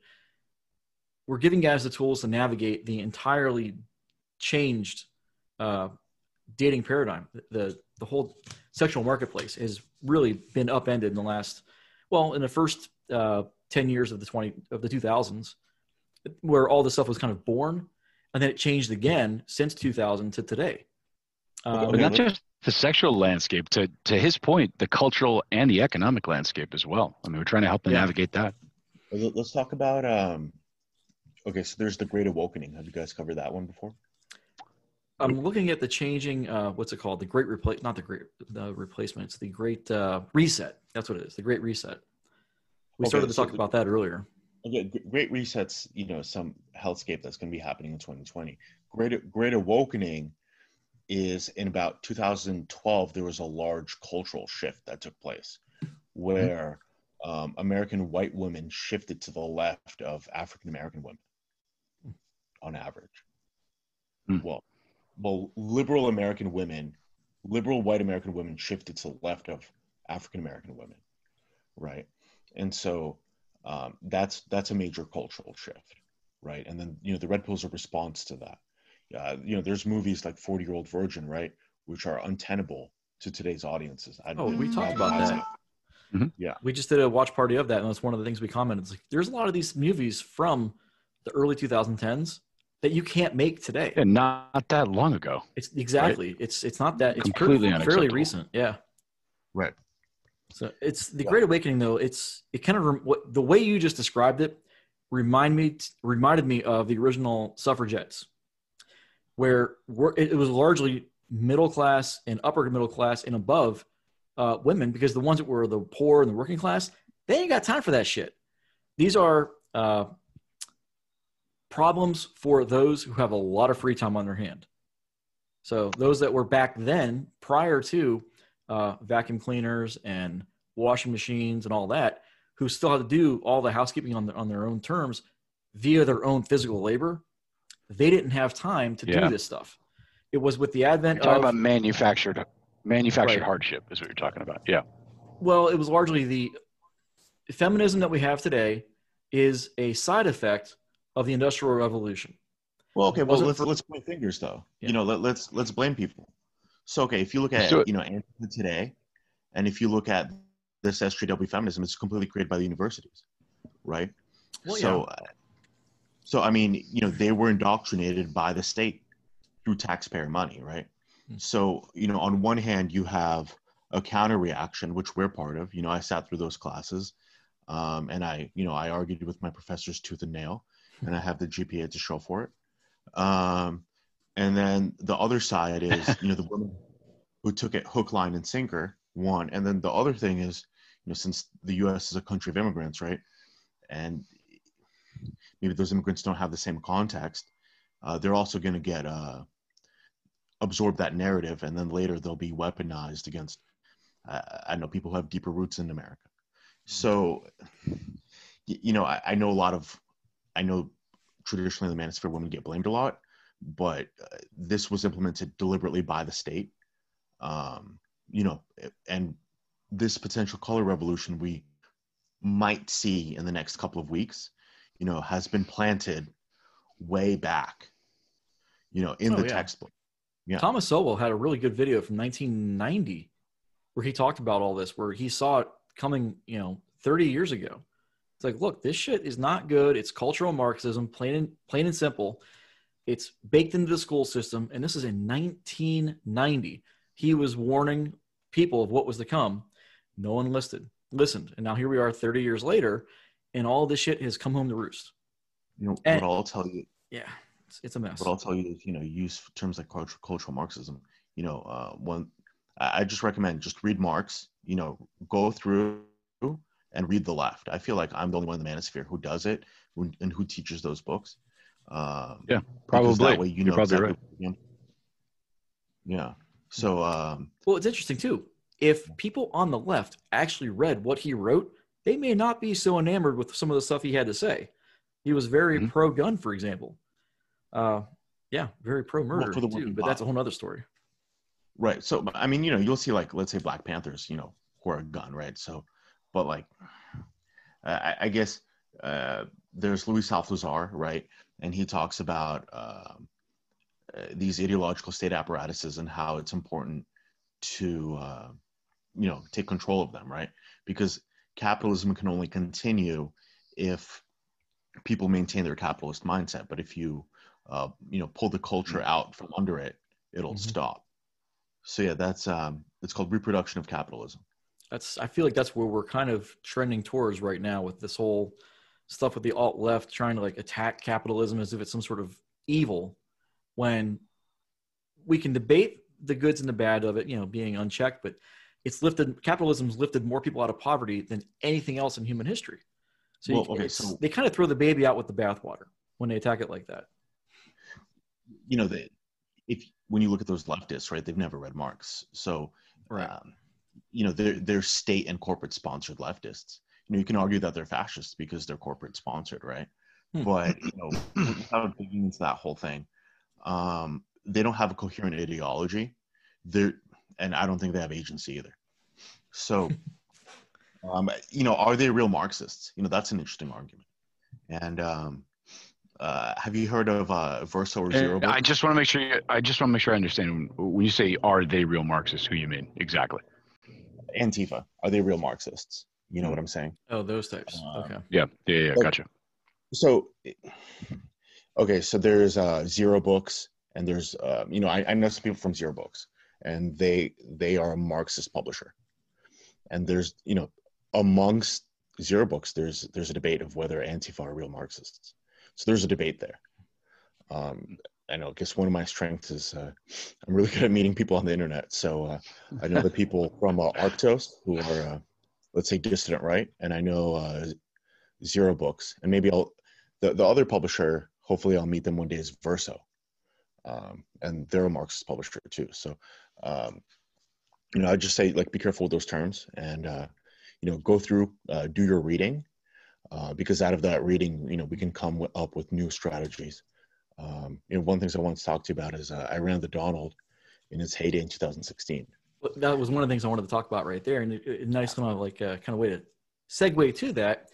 we're giving guys the tools to navigate the entirely changed uh, dating paradigm. The the whole sexual marketplace has really been upended in the last, well, in the first uh, ten years of the twenty of the two thousands, where all this stuff was kind of born, and then it changed again since two thousand to today. Um, but not just the sexual landscape. To to his point, the cultural and the economic landscape as well. I mean, we're trying to help them Yeah. navigate that. Let- Let's talk about. Um, okay, so there's the Great Awakening. Have you guys covered that one before? I'm looking at the changing. Uh, what's it called? The Great Replace, not the Great the Replacement. It's the Great uh, Reset. That's what it is. The Great Reset. We Okay, started to so talk about that earlier. Okay, Great Resets. You know, some hellscape that's going to be happening in 2020. Great Great Awakening is in about 2012. There was a large cultural shift that took place, where um, American white women shifted to the left of African American women, on average. Hmm. Well, well, liberal American women, liberal white American women shifted to the left of African American women, right? And so um, that's that's a major cultural shift, right? And then you know the red pill is a response to that. Uh, you know, there's movies like Forty Year Old Virgin, right, which are untenable to today's audiences. I, Oh, we talked about that. Yeah. We just did a watch party of that, and that's one of the things we commented. It's like there's a lot of these movies from the early 2010s that you can't make today. And not that long ago. It's exactly. It's it's not that. It's Completely fairly unacceptable. recent. Yeah. Right. So it's the Yeah. Great Awakening, though. It's it kind of rem- what the way you just described it remind me reminded me of the original suffragettes, where it was largely middle class and upper middle class and above uh, women because the ones that were the poor and the working class they ain't got time for that shit. These are uh, problems for those who have a lot of free time on their hand. So those that were back then, prior to uh, vacuum cleaners and washing machines and all that, who still had to do all the housekeeping on their, on their own terms via their own physical labor, they didn't have time to Yeah. do this stuff. It was with the advent You're talking of about manufactured manufactured Right. hardship is what you're talking about. Yeah. well, it was largely the feminism that we have today is a side effect of the industrial revolution. Well, okay, well let's for- let's point fingers though. Yeah. You know, let, let's let's blame people. So okay, if you look at do you know Antifa today, and if you look at this SJW feminism, it's completely created by the universities, right? Well, so, uh, so I mean, you know, they were indoctrinated by the state through taxpayer money, right? Hmm. So, you know, on one hand, you have a counter reaction, which we're part of. You know, I sat through those classes, um, and I, you know, I argued with my professors tooth and nail, and I have the GPA to show for it. Um, and then the other side is, [laughs] you know, the women who took it hook, line, and sinker. won. and then the other thing is, you know, since the U.S. is a country of immigrants, right, and maybe those immigrants don't have the same context, uh, they're also going to get uh, absorb that narrative, and then later they'll be weaponized against. Uh, I know people who have deeper roots in America, so you know I, I know a lot of, I know traditionally the manosphere women get blamed a lot, but uh, this was implemented deliberately by the state. Um, you know, and this potential color revolution we might see in the next couple of weeks, you know, has been planted way back, you know, in Oh, the yeah. textbook. Yeah. Thomas Sowell had a really good video from 1990 where he talked about all this, where he saw it coming, you know, 30 years ago. It's like, look, this shit is not good. It's cultural Marxism, plain and plain and simple. It's baked into the school system, and this is in 1990. He was warning people of what was to come. No one listened. Listened, and now here we are, 30 years later, and all this shit has come home to roost. You know, And- what I'll tell you, Yeah, it's, it's a mess. what I'll tell you is, you know, use terms like cultural, cultural Marxism. You know, uh, one, I I just recommend just read Marx. You know, go through and read the left. I feel like I'm the only one in the manosphere who does it and who teaches those books. Um, Yeah, probably. That way you You're know probably exactly what you're. Yeah. So, um, Well, it's interesting too. If people on the left actually read what he wrote, they may not be so enamored with some of the stuff he had to say. He was very Mhm. pro gun, for example. Uh, yeah, very pro murder for the too. working But that's a whole other story. Right. So, I mean, you know, you'll see like, let's say Black Panthers, you know, who are a gun, right? So, but like, I, I guess uh, there's Louis Althusser, right? And he talks about um, uh, these ideological state apparatuses and how it's important to, uh, you know, take control of them, right? Because capitalism can only continue if people maintain their capitalist mindset. But if you, uh, you know, pull the culture out from under it, it'll Mhm. stop. So yeah, that's um, it's called reproduction of capitalism. That's I feel like that's where we're kind of trending towards right now with this whole stuff with the alt left trying to like attack capitalism as if it's some sort of evil when we can debate the goods and the bad of it, you know, being unchecked, but it's lifted capitalism's lifted more people out of poverty than anything else in human history. So, you- Well, okay, so- they kind of throw the baby out with the bathwater when they attack it like that. You know, the, if when you look at those leftists, right, they've never read Marx, so um, you know they're they're state and corporate sponsored leftists. You know, you can argue that they're fascists because they're corporate sponsored, right? Hmm. But you know, without digging into that whole thing, um, they don't have a coherent ideology. They're, and I don't think they have agency either. So, [laughs] um, you know, are they real Marxists? You know, that's an interesting argument. And um, uh, have you heard of uh, Verso or Zero? And I just want to make sure. You, I just want to make sure I understand when you say "are they real Marxists?" Who you mean exactly? Antifa. Are they real Marxists? You know what I'm saying? Oh, those types. Um, okay. Yeah, yeah, yeah. Oh. Gotcha. so okay so there's uh zero books and there's uh, you know I, I know some people from zero books and they they are a marxist publisher and there's you know amongst zero books there's there's a debate of whether antifa are real marxists so there's a debate there um i know i guess one of my strengths is uh, i'm really good at meeting people on the internet so uh, i know the people [laughs] from uh, Arktos who are uh, let's say dissident right and i know uh, Zero Books, and maybe I'll the, the other publisher. Hopefully, I'll meet them one day is Verso, um, and they're a Marxist publisher too. So, um, you know, I just say like be careful with those terms, and uh, you know, go through, uh, do your reading, uh, because out of that reading, you know, we can come up with new strategies. Um, you know, one of the things I want to talk to you about is uh, I ran the Donald in its heyday in 2016. That was one of the things I wanted to talk about right there, and a nice kind of like uh, kind of way to segue to that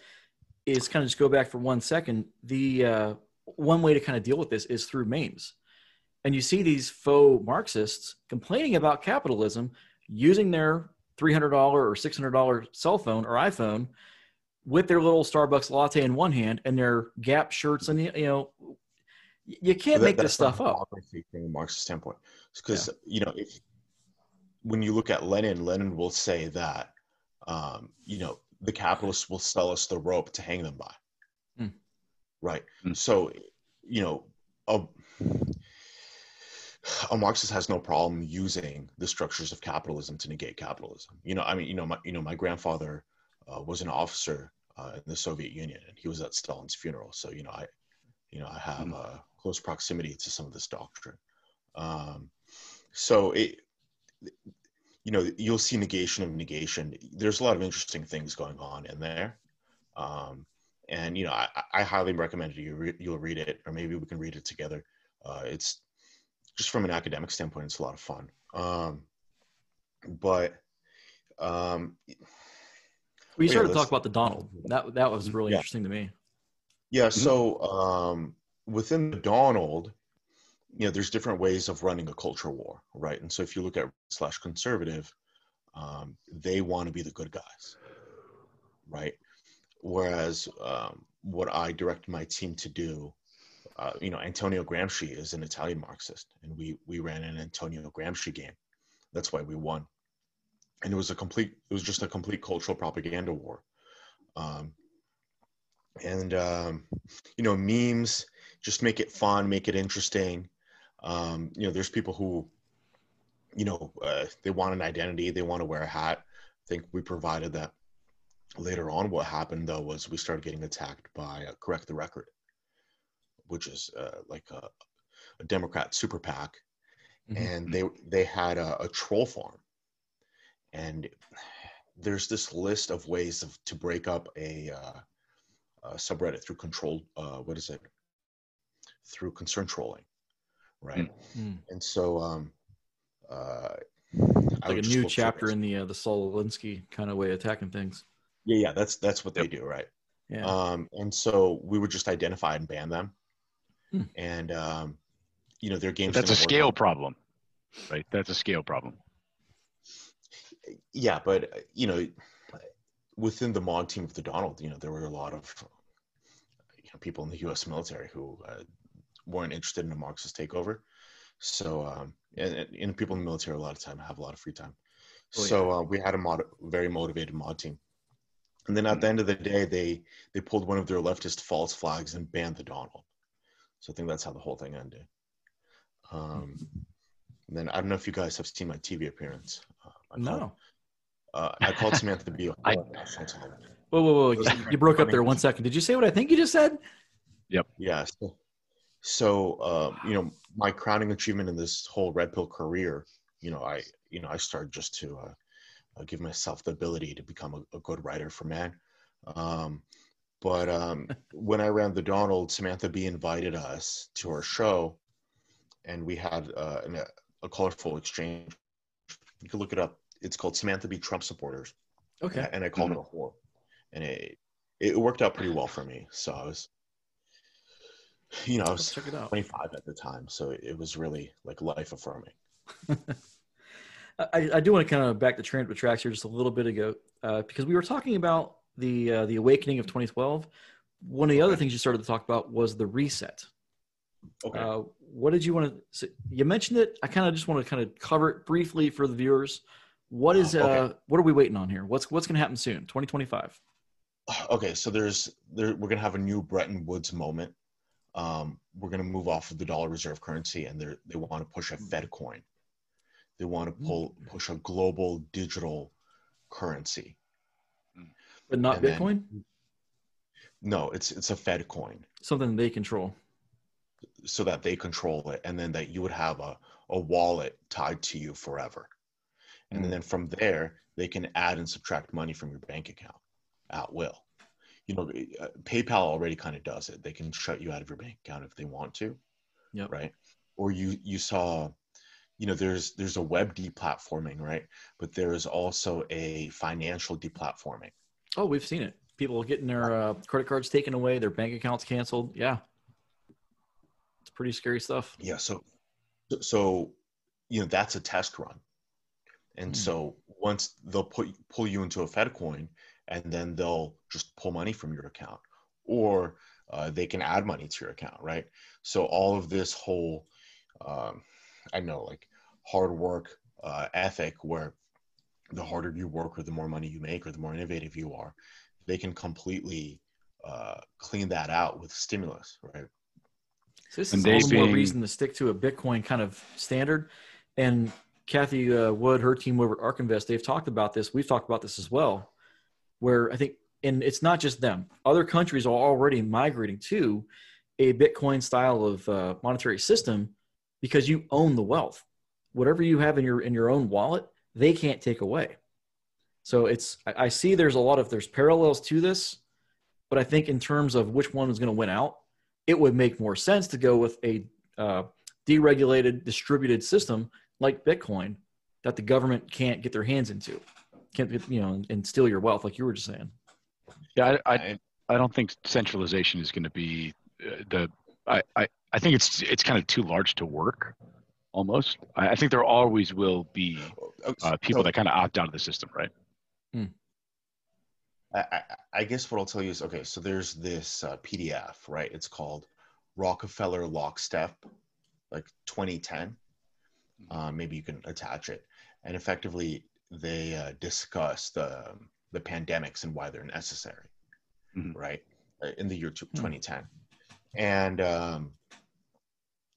is kind of just go back for one second. The uh, one way to kind of deal with this is through memes, and you see these faux Marxists complaining about capitalism using their $300 or $600 cell phone or iPhone with their little Starbucks latte in one hand and their Gap shirts and you know you can't that, make this stuff up. From a Marxist standpoint, because yeah. you know if when you look at Lenin, Lenin will say that um, you know the capitalists will sell us the rope to hang them by, mm. right? Mm. So you know a, a Marxist has no problem using the structures of capitalism to negate capitalism. You know, I mean, you know, my you know my grandfather uh, was an officer uh, in the Soviet Union, and he was at Stalin's funeral. So you know, I you know I have mm. a close proximity to some of this doctrine. Um, so it you know you'll see negation of negation. There's a lot of interesting things going on in there. Um, and you know I, I highly recommend you re- you'll read it or maybe we can read it together. Uh, it's just from an academic standpoint it's a lot of fun. Um, but um, we started yeah, to talk about the donald. That that was really yeah. interesting to me. Yeah so um, within the donald you know there's different ways of running a culture war right? And so if you look at slash conservative um, they want to be the good guys right? Whereas um, what i direct my team to do uh, you know antonio gramsci is an italian marxist and we we ran an antonio gramsci game. That's why we won. And it was a complete it was just a complete cultural propaganda war. Um, and um, you know memes just make it fun make it interesting um, you know, there's people who, you know, uh, they want an identity, they want to wear a hat. I think we provided that. Later on, what happened though was we started getting attacked by uh, Correct the Record, which is uh, like a, a, Democrat super PAC, mm-hmm. and they they had a, a troll farm, and there's this list of ways of to break up a, uh, a subreddit through control. Uh, what is it? Through concern trolling right? Mm. And so, um, uh, like a new chapter in the uh, the Saul Alinsky kind of way attacking things. Yeah, yeah, that's that's what yep. they do, right? Yeah. Um, and so we would just identify and ban them, hmm. and um, you know, their games. That's a scale problem, right? That's a scale problem. Yeah, but you know, within the mod team of the Donald, you know, there were a lot of you know, people in the U.S. military who uh, weren't interested in a Marxist takeover. So, um, and, and people in the military a lot of time have a lot of free time. Oh, yeah. So uh, we had a mod, very motivated mod team. And then at mm-hmm. the end of the day, they they pulled one of their leftist false flags and banned the Donald. So I think that's how the whole thing ended. Um, then I don't know if you guys have seen my TV appearance. Uh, I no. Called, uh, I called Samantha Bee. [laughs] I, whoa, whoa, whoa! You, you broke up there one second. Did you say what I think you just said? Yep. Yeah. So, so uh, you know my crowning achievement in this whole red pill career you know i you know i started just to uh, uh, give myself the ability to become a, a good writer for man um, but um, [laughs] when i ran the donald samantha bee invited us to her show and we had uh, an, a colorful exchange. You can look it up. It's called samantha bee trump supporters. Okay. And i called mm-hmm. it a whore. And it it worked out pretty well for me. So i was [laughs] you know, I was 25 at the time, so it was really like life affirming. [laughs] I, I, do want to kind of back the train tracks here just a little bit ago uh, because we were talking about the uh, the awakening of 2012. One of the okay. other things you started to talk about was the reset. Okay. Uh, what did you want to? say? You mentioned it. I kind of just want to kind of cover it briefly for the viewers. What is uh, okay. what are we waiting on here? What's what's going to happen soon? 2025. [sighs] Okay, so there's there we're gonna have a new Bretton Woods moment um, we're going to move off of the dollar reserve currency and they they want to push a Fed coin. They want to pull push a global digital currency. But not and Bitcoin? Then, No, it's it's a Fed coin, Something they control. so that they control it, and then that you would have a a wallet tied to you forever, and Mm. then from there they can add and subtract money from your bank account at will. You know, uh, PayPal already kind of does it. They can shut you out of your bank account if they want to. Yep. Right. Or you you saw, you know, there's there's a web deplatforming, right? But there is also a financial deplatforming. Oh, we've seen it. People getting their uh, credit cards taken away, their bank accounts canceled. Yeah, it's pretty scary stuff. Yeah. So, so, you know, that's a test run. And Hmm. so once they'll put pull you into a Fed coin, and then they'll just pull money from your account, or uh, they can add money to your account, right? So all of this whole, um, I know, like hard work uh, ethic, where the harder you work, or the more money you make, or the more innovative you are, they can completely uh, clean that out with stimulus, right? So this And is all they the more being- reason to stick to a Bitcoin kind of standard. And Cathie uh, Wood, her team over at Ark Invest, they've talked about this. We've talked about this as well, where I think, and it's not just them. Other countries are already migrating to a Bitcoin style of uh, monetary system because you own the wealth. Whatever you have in your in your own wallet, they can't take away. So it's I, I see there's a lot of there's parallels to this, but I think in terms of which one is going to win out, it would make more sense to go with a uh, deregulated, distributed system like Bitcoin that the government can't get their hands into, can't get, you know, and, and steal your wealth, like you were just saying. Yeah, I, I, I don't think centralization is going to be uh, the. I, I, I think it's it's kind of too large to work. Almost, I, I think there always will be uh, people So- that kind of opt out of the system, right? I, I, I guess what I'll tell you is okay. So there's this uh, PDF, right? It's called Rockefeller Lockstep, like 2010. Uh, maybe you can attach it, and effectively they uh, discuss the the pandemics and why they're necessary, Mhm. right? Uh, In the year two- Hmm. 2010, and um,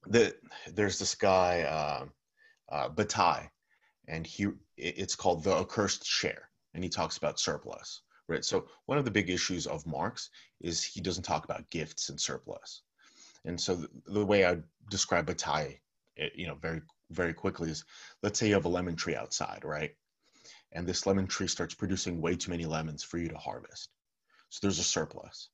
the there's this guy um, uh, Bataille, and he it's called the accursed share, and he talks about surplus right? So one of the big issues of Marx is he doesn't talk about gifts and surplus. And so the, the way I describe Bataille, it, you know, very very quickly is, let's say you have a lemon tree outside, right? And this lemon tree starts producing way too many lemons for you to harvest. So there's a surplus.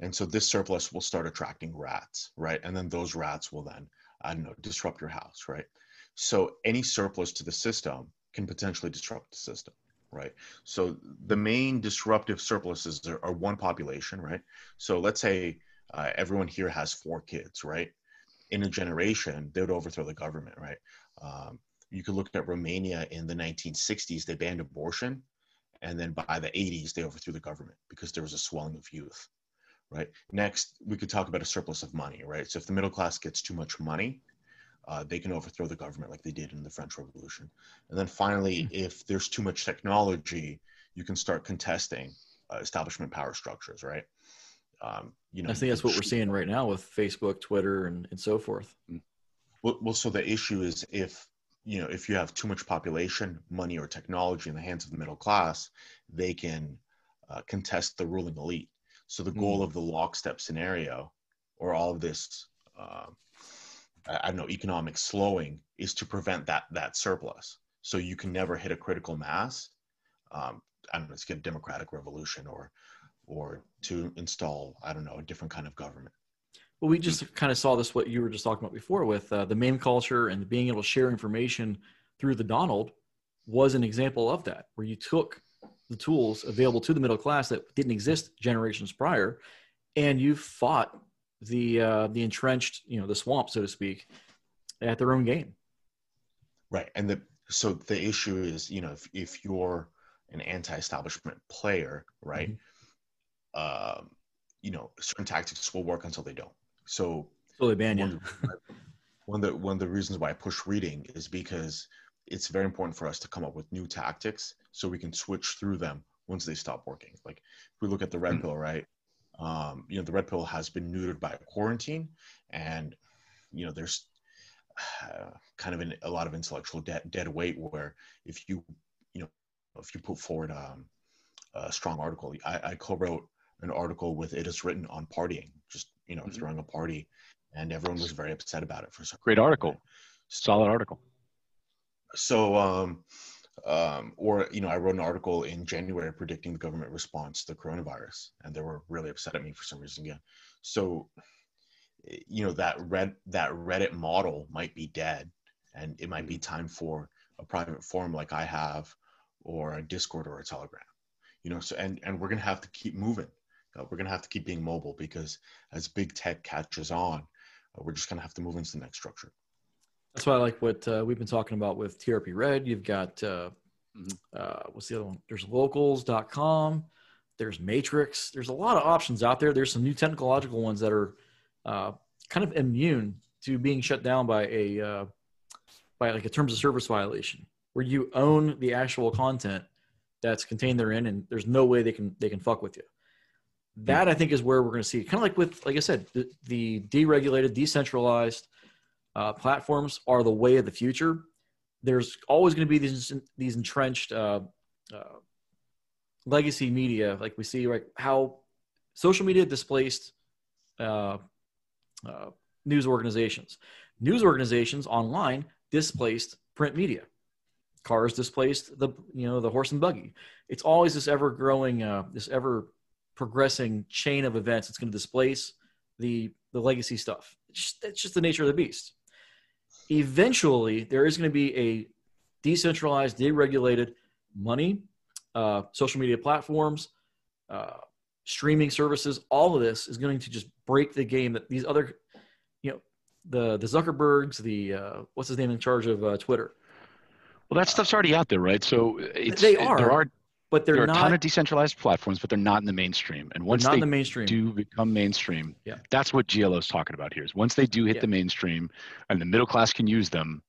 And so this surplus will start attracting rats, right? And then those rats will then, I don't know, disrupt your house, right? So any surplus to the system can potentially disrupt the system, right? So the main disruptive surpluses are, one population, right? So let's say uh, everyone here has four kids, right? In a generation, they would overthrow the government, right? Um, you could look at Romania in the 1960s, they banned abortion. And then by the 80s, they overthrew the government because there was a swelling of youth, right? Next, we could talk about a surplus of money, right? So if the middle class gets too much money, uh, they can overthrow the government like they did in the French Revolution. And then finally, if there's too much technology, you can start contesting uh, establishment power structures, right? Um, you know, I think that's what we're seeing right now with Facebook, Twitter, and, and so forth. Well, well, so the issue is if you know if you have too much population, money, or technology in the hands of the middle class, they can uh, contest the ruling elite. So the goal of the lockstep scenario, or all of this, uh, I I don't know, economic slowing, is to prevent that that surplus. So you can never hit a critical mass. Um, I don't know, let's get a democratic revolution, or or to install, I don't know, a different kind of government. Well, we just kind of saw this what you were just talking about before with uh, the meme culture and being able to share information through the Donald was an example of that, where you took the tools available to the middle class that didn't exist generations prior, and you fought the uh, the entrenched, you know, the swamp, so to speak, at their own game. Right. And the so the issue is, you know, if, if you're an anti-establishment player, right, um, you know, certain tactics will work until they don't. So they ban one, you. of the- one of the one of the reasons why I push reading is because it's very important for us to come up with new tactics so we can switch through them once they stop working. Like if we look at the red Mm. pill, right? Um, you know, the red pill has been neutered by quarantine, and you know, there's uh, kind of an, a lot of intellectual dead, dead weight where if you you know if you put forward um, a strong article, I, I co-wrote an article with it is written on partying, just you know, Mhm. throwing a party, and everyone was very upset about it for some. Great article. Solid article. So, um, um, or you know, I wrote an article in January predicting the government response to the coronavirus, and they were really upset at me for some reason again. So, eh, you know, that red that Reddit model might be dead, and it might be time for a private forum like I have, or a Discord or a Telegram. You know, so and and we're gonna have to keep moving. Uh, we're gonna have to keep being mobile because as big tech catches on, uh, we're just gonna have to move into the next structure. That's why I like what uh, we've been talking about with TRP Red. You've got uh, Mhm. uh, what's the other one? There's locals.com. There's Matrix. There's a lot of options out there. There's some new technological ones that are uh, kind of immune to being shut down by a by like a terms of service violation, where you own the actual content that's contained therein, and there's no way they can they can fuck with you. That I think is where we're going to see, kind of like with, like I said, the, the deregulated, decentralized uh, platforms are the way of the future. There's always going to be these these entrenched uh, uh, legacy media, like we see, right? How social media displaced uh, uh, news organizations. News organizations online displaced print media. Cars displaced the you know the horse and buggy. It's always this ever growing, uh, this ever progressing chain of events. It's going to displace the the legacy stuff. It's just, it's just the nature of the beast eventually there is going to be a decentralized, deregulated money, uh, social media platforms, uh, streaming services. All of this is going to just break the game that these other, you know, the the Zuckerbergs, the uh, what's his name in charge of uh, Twitter. Well, that stuff's already out there, right? So it's, They There are, are But they're there are not. a ton of decentralized platforms, but they're not in the mainstream. And once they the mainstream. do become mainstream, Yeah. that's what GLO is talking about here. Is once they do hit Yeah. the mainstream and the middle class can use them,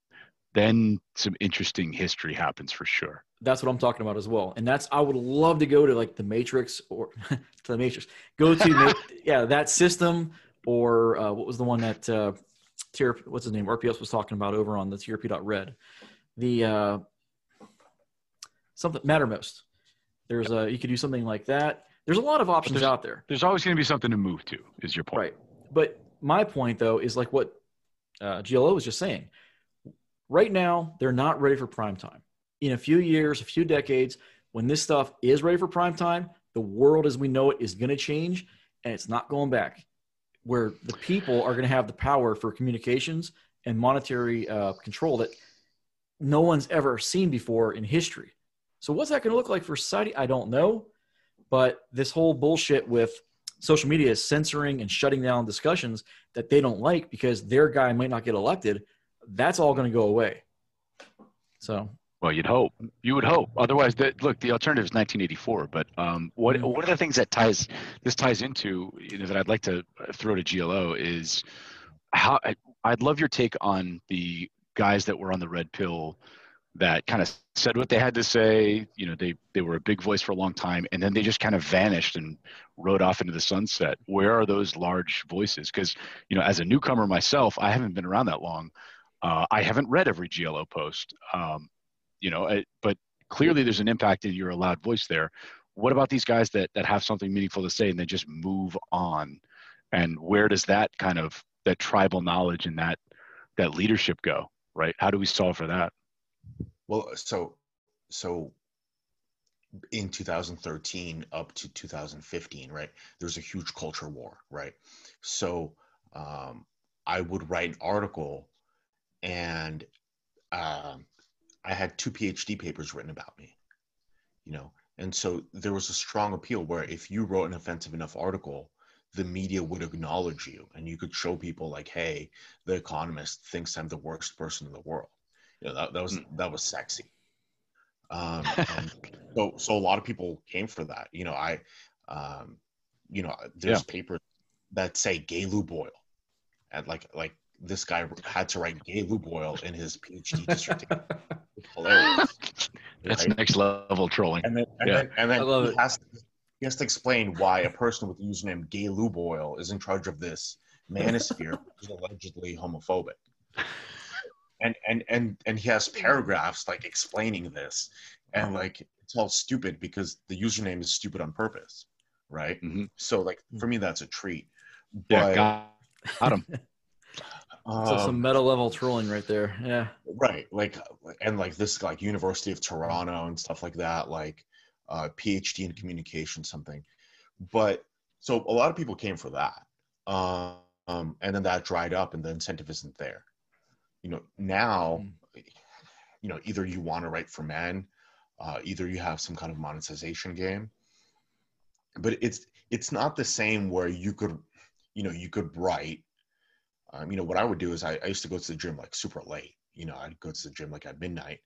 then some interesting history happens for sure. That's what I'm talking about as well. And that's I would love to go to like the Matrix or [laughs] to the Matrix. Go to Ma- [laughs] yeah that system or uh, what was the one that uh, TRP, what's his name RPS was talking about over on the TRP.red. The uh, something Mattermost. There's a you could do something like that. There's a lot of options out there. There's always going to be something to move to. Is your point? Right. But my point, though, is like what uh, GLO was just saying. Right now, they're not ready for prime time. In a few years, a few decades, when this stuff is ready for prime time, the world as we know it is going to change and it's not going back. Where the people are going to have the power for communications and monetary uh, control that no one's ever seen before in history. So, what's that going to look like for society? I don't know. But this whole bullshit with social media is censoring and shutting down discussions that they don't like because their guy might not get elected, that's all going to go away. So, Well, you'd hope. You would hope. Otherwise, the, look, the alternative is 1984. But um, what Mhm. one of the things that ties this ties into you know, that I'd like to throw to GLO is how I, I'd love your take on the guys that were on the red pill that kind of said what they had to say. You know, they they were a big voice for a long time, and then they just kind of vanished and rode off into the sunset. Where are those large voices? Because you know, as a newcomer myself, I haven't been around that long. Uh, I haven't read every GLO post. Um, you know, I, but clearly there's an impact in your loud voice there. What about these guys that that have something meaningful to say and they just move on? And where does that kind of that tribal knowledge and that that leadership go? Right? How do we solve for that? Well, so so in 2013 up to 2015, right? There's a huge culture war, right? So um, I would write an article, and um, I had two PhD papers written about me, you know, and so there was a strong appeal where if you wrote an offensive enough article, the media would acknowledge you, and you could show people like, "Hey, the Economist thinks I'm the worst person in the world." You know, that, that was that was sexy. Um, [laughs] and so so a lot of people came for that. You know, I, um, you know, there's papers that say gay lube oil, and like like this guy had to write gay lube oil in his PhD dissertation. [laughs] Hilarious. That's right? next level trolling. And then and Yeah. then, and then I love he has to he has to explain why a person with the username gay lube oil is in charge of this manosphere, which is allegedly homophobic. And and and and he has paragraphs like explaining this, and like it's all stupid because the username is stupid on purpose. right? Mhm. So like for me, that's a treat. Yeah, But, got, got him. [laughs] So some um, meta level trolling right there. Yeah. right like and like this like university of toronto and stuff like that like uh phd in communication something but so a lot of people came for that um and then that dried up and the incentive isn't there you know now you know either you want to write for men uh either you have some kind of monetization game. But it's it's not the same where you could you know you could write um, you know what i would do is I, I used to go to the gym like super late you know i'd go to the gym like at midnight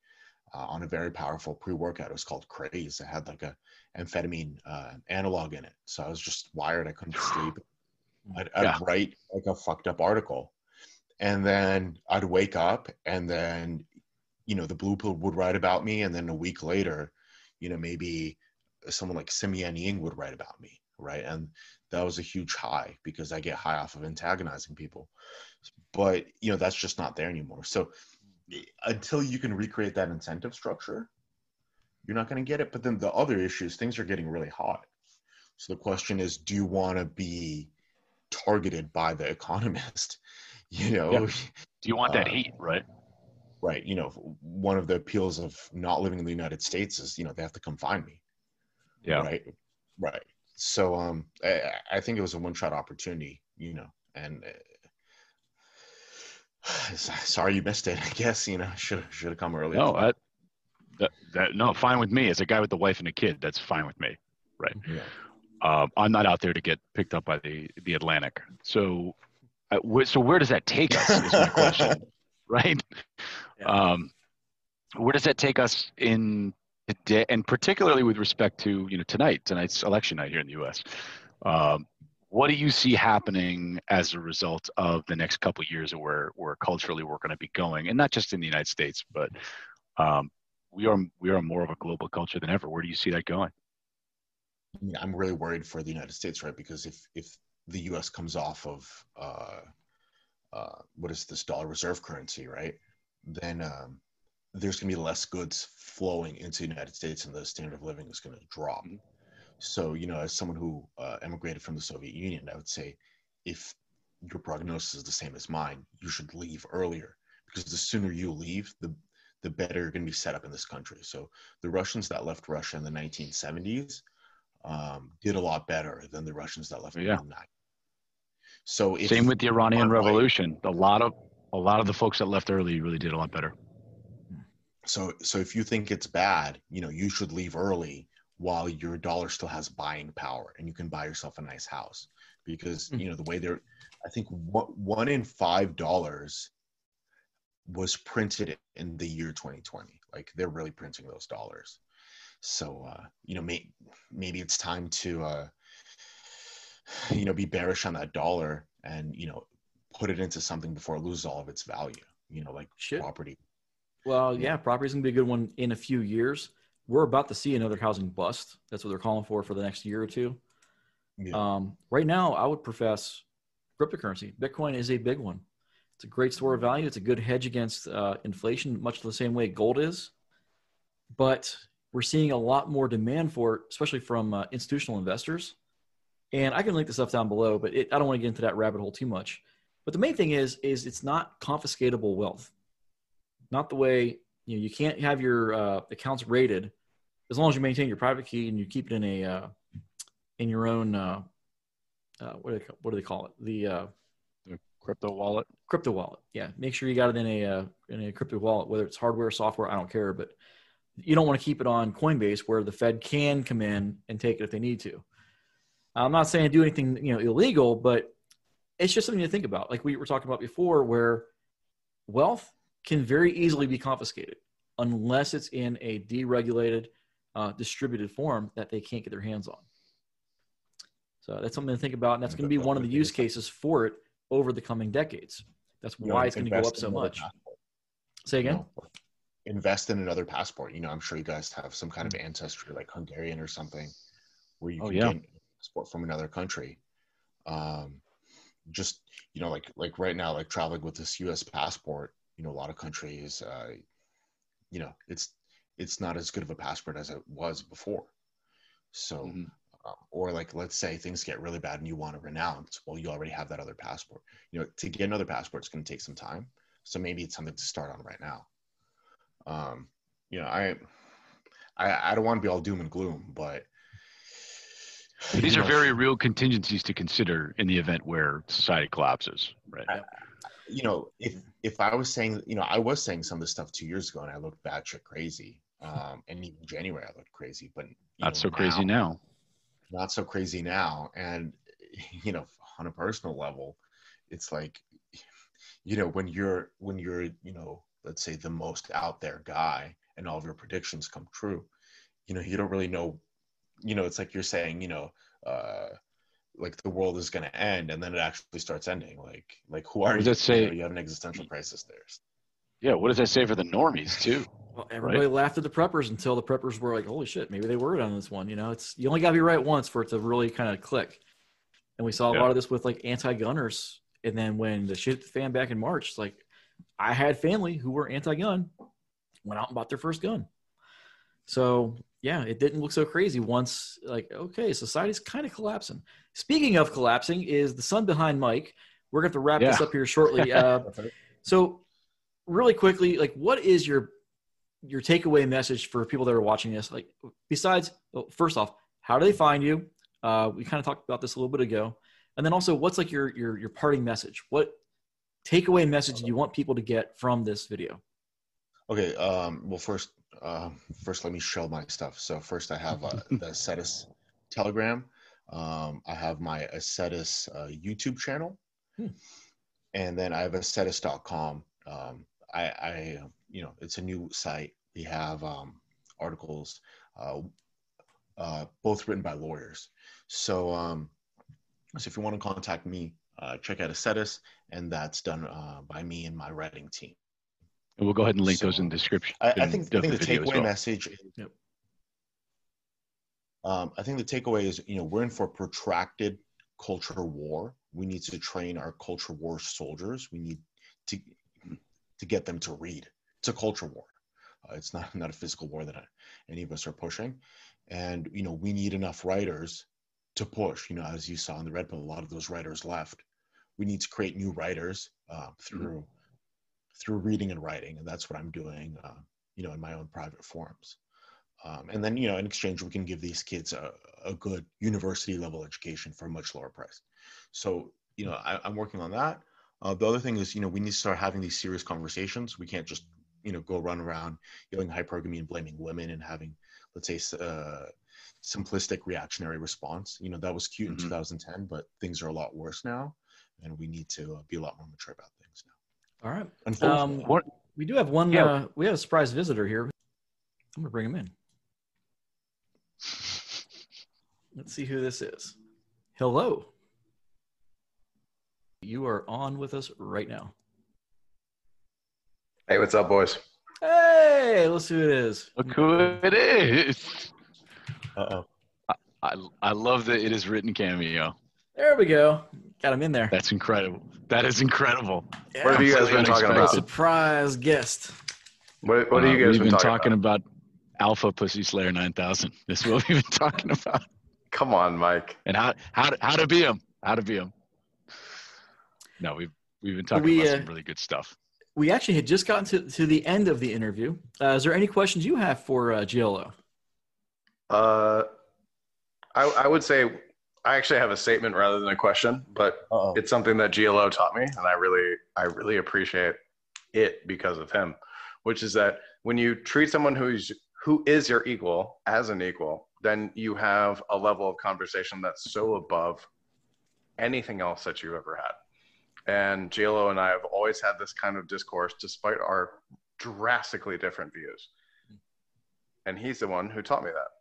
uh, on a very powerful pre-workout. It was called craze. It had like a amphetamine uh, analog in it. So i was just wired. I couldn't [sighs] sleep. I'd, I'd Yeah. write like a fucked up article and then i'd wake up and then you know the blue pill would write about me. And then a week later you know maybe someone like Simeon Ying would write about me right? And that was a huge high because i get high off of antagonizing people. But you know that's just not there anymore. So until you can recreate that incentive structure you're not going to get it. But then the other issues things are getting really hot. So the question is do you want to be targeted by the [laughs] economist you know Yeah. Do you want that Uh, heat, right? right you know one of the appeals of not living in the united states is you know they have to come find me Yeah. right right so um i, I think it was a one-shot opportunity you know and uh, [sighs] sorry you missed it i guess you know should should have come earlier No, I, that, that no, fine with me. As a guy with a wife and a kid, that's fine with me. right yeah. Um, I'm not out there to get picked up by the the Atlantic. So, uh, so where does that take us? Is my question, [laughs] right? Yeah. Um, where does that take us in today, and particularly with respect to you know tonight, tonight's election night here in the U.S. Um, what do you see happening as a result of the next couple of years of where where culturally we're going to be going, and not just in the United States, but um, we are we are more of a global culture than ever. Where do you see that going? I mean, I'm really worried for the United States, right? Because if if the U.S. comes off of uh, uh, what is this dollar reserve currency, right? Then um, there's going to be less goods flowing into the United States, and the standard of living is going to drop. Mhm. So, you know, as someone who uh, emigrated from the Soviet Union, I would say, if your prognosis is the same as mine, you should leave earlier because the sooner you leave, the the better you're going to be set up in this country. So, the Russians that left Russia in the 1970s um, did a lot better than the Russians that left Yeah. in the 90s. So if, Same with the Iranian Right. Revolution. A lot of a lot of the folks that left early really did a lot better. so so if you think it's bad, you know, you should leave early while your dollar still has buying power and you can buy yourself a nice house because Mhm. you know the way they're I think one, one in five dollars was printed in the year 2020. Like they're really printing those dollars. So uh, you know, may, maybe it's time to uh, you know be bearish on that dollar and you know put it into something before it loses all of its value. You know, like Shit. property. Well, Yeah. yeah, property's gonna be a good one in a few years. We're about to see another housing bust. That's what they're calling for for the next year or two. Yeah. Um, right now, I would profess cryptocurrency. Bitcoin is a big one. It's a great store of value. It's a good hedge against uh, inflation, much the same way gold is. But we're seeing a lot more demand for it, especially from uh, institutional investors. And I can link the stuff down below, but it, I don't want to get into that rabbit hole too much. But the main thing is, is it's not confiscatable wealth. Not the way you know you can't have your uh, accounts rated as long as you maintain your private key and you keep it in a uh, in your own uh, uh, what do they what do they call it the uh, The crypto wallet. crypto wallet. Yeah, make sure you got it in a uh, in a crypto wallet, whether it's hardware, software. I don't care, but you don't want to keep it on Coinbase where the Fed can come in and take it if they need to. I'm not saying do anything you know illegal, but it's just something to think about. Like we were talking about before, where wealth can very easily be confiscated unless it's in a deregulated, uh, distributed form that they can't get their hands on. So that's something to think about, and that's going to be one of the use cases for it over the coming decades. That's You know, why it's going to go up so much. passport, Say you again. know, invest in another passport. You know, I'm sure you guys have some kind of ancestry like Hungarian or something where you Oh, can yeah. get passport from another country. Um, just you know, like like right now, like traveling with this U.S. passport, you know, a lot of countries, uh, you know, it's it's not as good of a passport as it was before. So Mhm. um, or like let's say things get really bad and you want to renounce well you already have that other passport you know to get another passport it's going to take some time so maybe it's something to start on right now um you know i i, I don't want to be all doom and gloom But these you are very real contingencies to consider in the event where society collapses, right? I- you know, if if I was saying, you know, I was saying some of this stuff two years ago, and I looked batshit crazy. Um, and even January, I looked crazy, but Not know, so crazy now. Not so crazy now, and you know, on a personal level, it's like, you know, when you're when you're, you know, let's say the most out there guy, and all of your predictions come true, you know, you don't really know, you know, it's like you're saying, you know, uh, like the world is going to end and then it actually starts ending like like who are What you does that You say? know, you have an existential crisis there Yeah. What does that say for the normies too? Well, everybody laughed at the preppers until the preppers were like, "Holy shit, maybe they were on this one." You know, it's you only got to be right once for it to really kind of click. And we saw a Yeah. lot of this with like anti-gunners. And then when the shit fan back in March, it's like I had family who were anti-gun, went out and bought their first gun. So yeah, it didn't look so crazy once. Like, okay, society's kind of collapsing. Speaking of collapsing, is the sun behind Mike. We're going to have to wrap this up here shortly. [laughs] Uh, so, really quickly, like, what is your your takeaway message for people that are watching this? Like, besides, well, first off, how do they find you? Uh, we kind of talked about this a little bit ago, and then also, what's like your your your parting message? What takeaway message do you want people to get from this video? okay um well first uh, first let me show my stuff. So first i have uh, [laughs] the Acetus telegram. Um i have my Acetus uh, youtube channel. Hmm. and then i have Acetus.com um i i you know it's a new site. We have um articles uh, uh both written by lawyers. So um so if you want to contact me uh check out Acetus and that's done uh, by me and my writing team And we'll go ahead and link So, those in the description. I, I in think I think the video as takeaway well. message. Is, Yep. Um, I think the takeaway is you know we're in for protracted culture war. We need to train our culture war soldiers. We need to to get them to read. It's a culture war. Uh, it's not [laughs] not a physical war that I, any of us are pushing, and you know we need enough writers to push. You know, as you saw in the Red Pill, a lot of those writers left. We need to create new writers uh, through through reading and writing, and that's what I'm doing. Uh, you know, in my own private forums. Um, and then, you know, in exchange, we can give these kids a, a good university level education for a much lower price. So, you know, I, I'm working on that. Uh, the other thing is, you know, we need to start having these serious conversations. We can't just, you know, go run around yelling hypergamy and blaming women and having, let's say, uh, simplistic reactionary response. You know, that was cute Mhm. in 2010, but things are a lot worse now, and we need to uh, be a lot more mature about now. All right. Um, What- we do have one. Yeah. Uh, we have a surprise visitor here. I'm gonna bring him in. Let's see who this is. Hello. You are on with us right now. Hey, what's up, boys? Hey, let's see who it is. Look who it is. uh-oh. I, I love that it is written cameo. There we go. Got him in there. That's incredible. That is incredible. What have you guys been talking about? Surprise guest. What, what Uh, have you guys we've been, been talking, talking about? about? Alpha Pussy Slayer 9000. [laughs] This is what we've been talking about. Come on, Mike. And how how to, how to be him. How to be him. No, we've we've been talking We, about uh, some really good stuff. We actually had just gotten to, to the end of the interview. Uh, is there any questions you have for uh, GLO? Uh, I, I would say I actually have a statement rather than a question, but Uh-oh. it's something that GLO taught me, and I really, I really appreciate it because of him. Which is that when you treat someone who's who is your equal as an equal, then you have a level of conversation that's so above anything else that you ever had. And GLO and I have always had this kind of discourse despite our drastically different views. And he's the one who taught me that.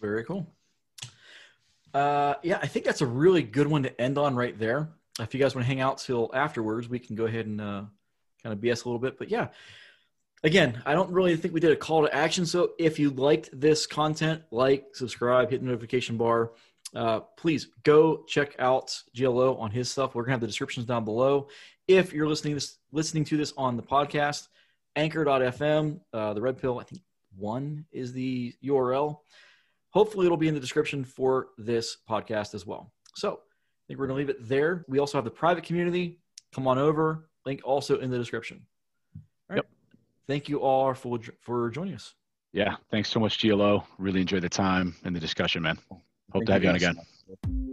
Very cool. Uh, yeah, I think that's a really good one to end on right there. If you guys want to hang out till afterwards, we can go ahead and uh, kind of BS a little bit. But yeah, again, I don't really think we did a call to action. So if you liked this content, like, subscribe, hit the notification bar. Uh, please go check out GLO on his stuff. We're gonna have the descriptions down below. If you're listening this listening to this on the podcast, Anchor.fm, uh, the Red Pill, I think one is the URL. Hopefully it'll be in the description for this podcast as well. So I think we're going to leave it there. We also have the private community. Come on over. Link also in the description. All right. Yep. Thank you all for for joining us. Yeah. Thanks so much, GLO. Really enjoyed the time and the discussion, man. Hope Thank to have you, on again.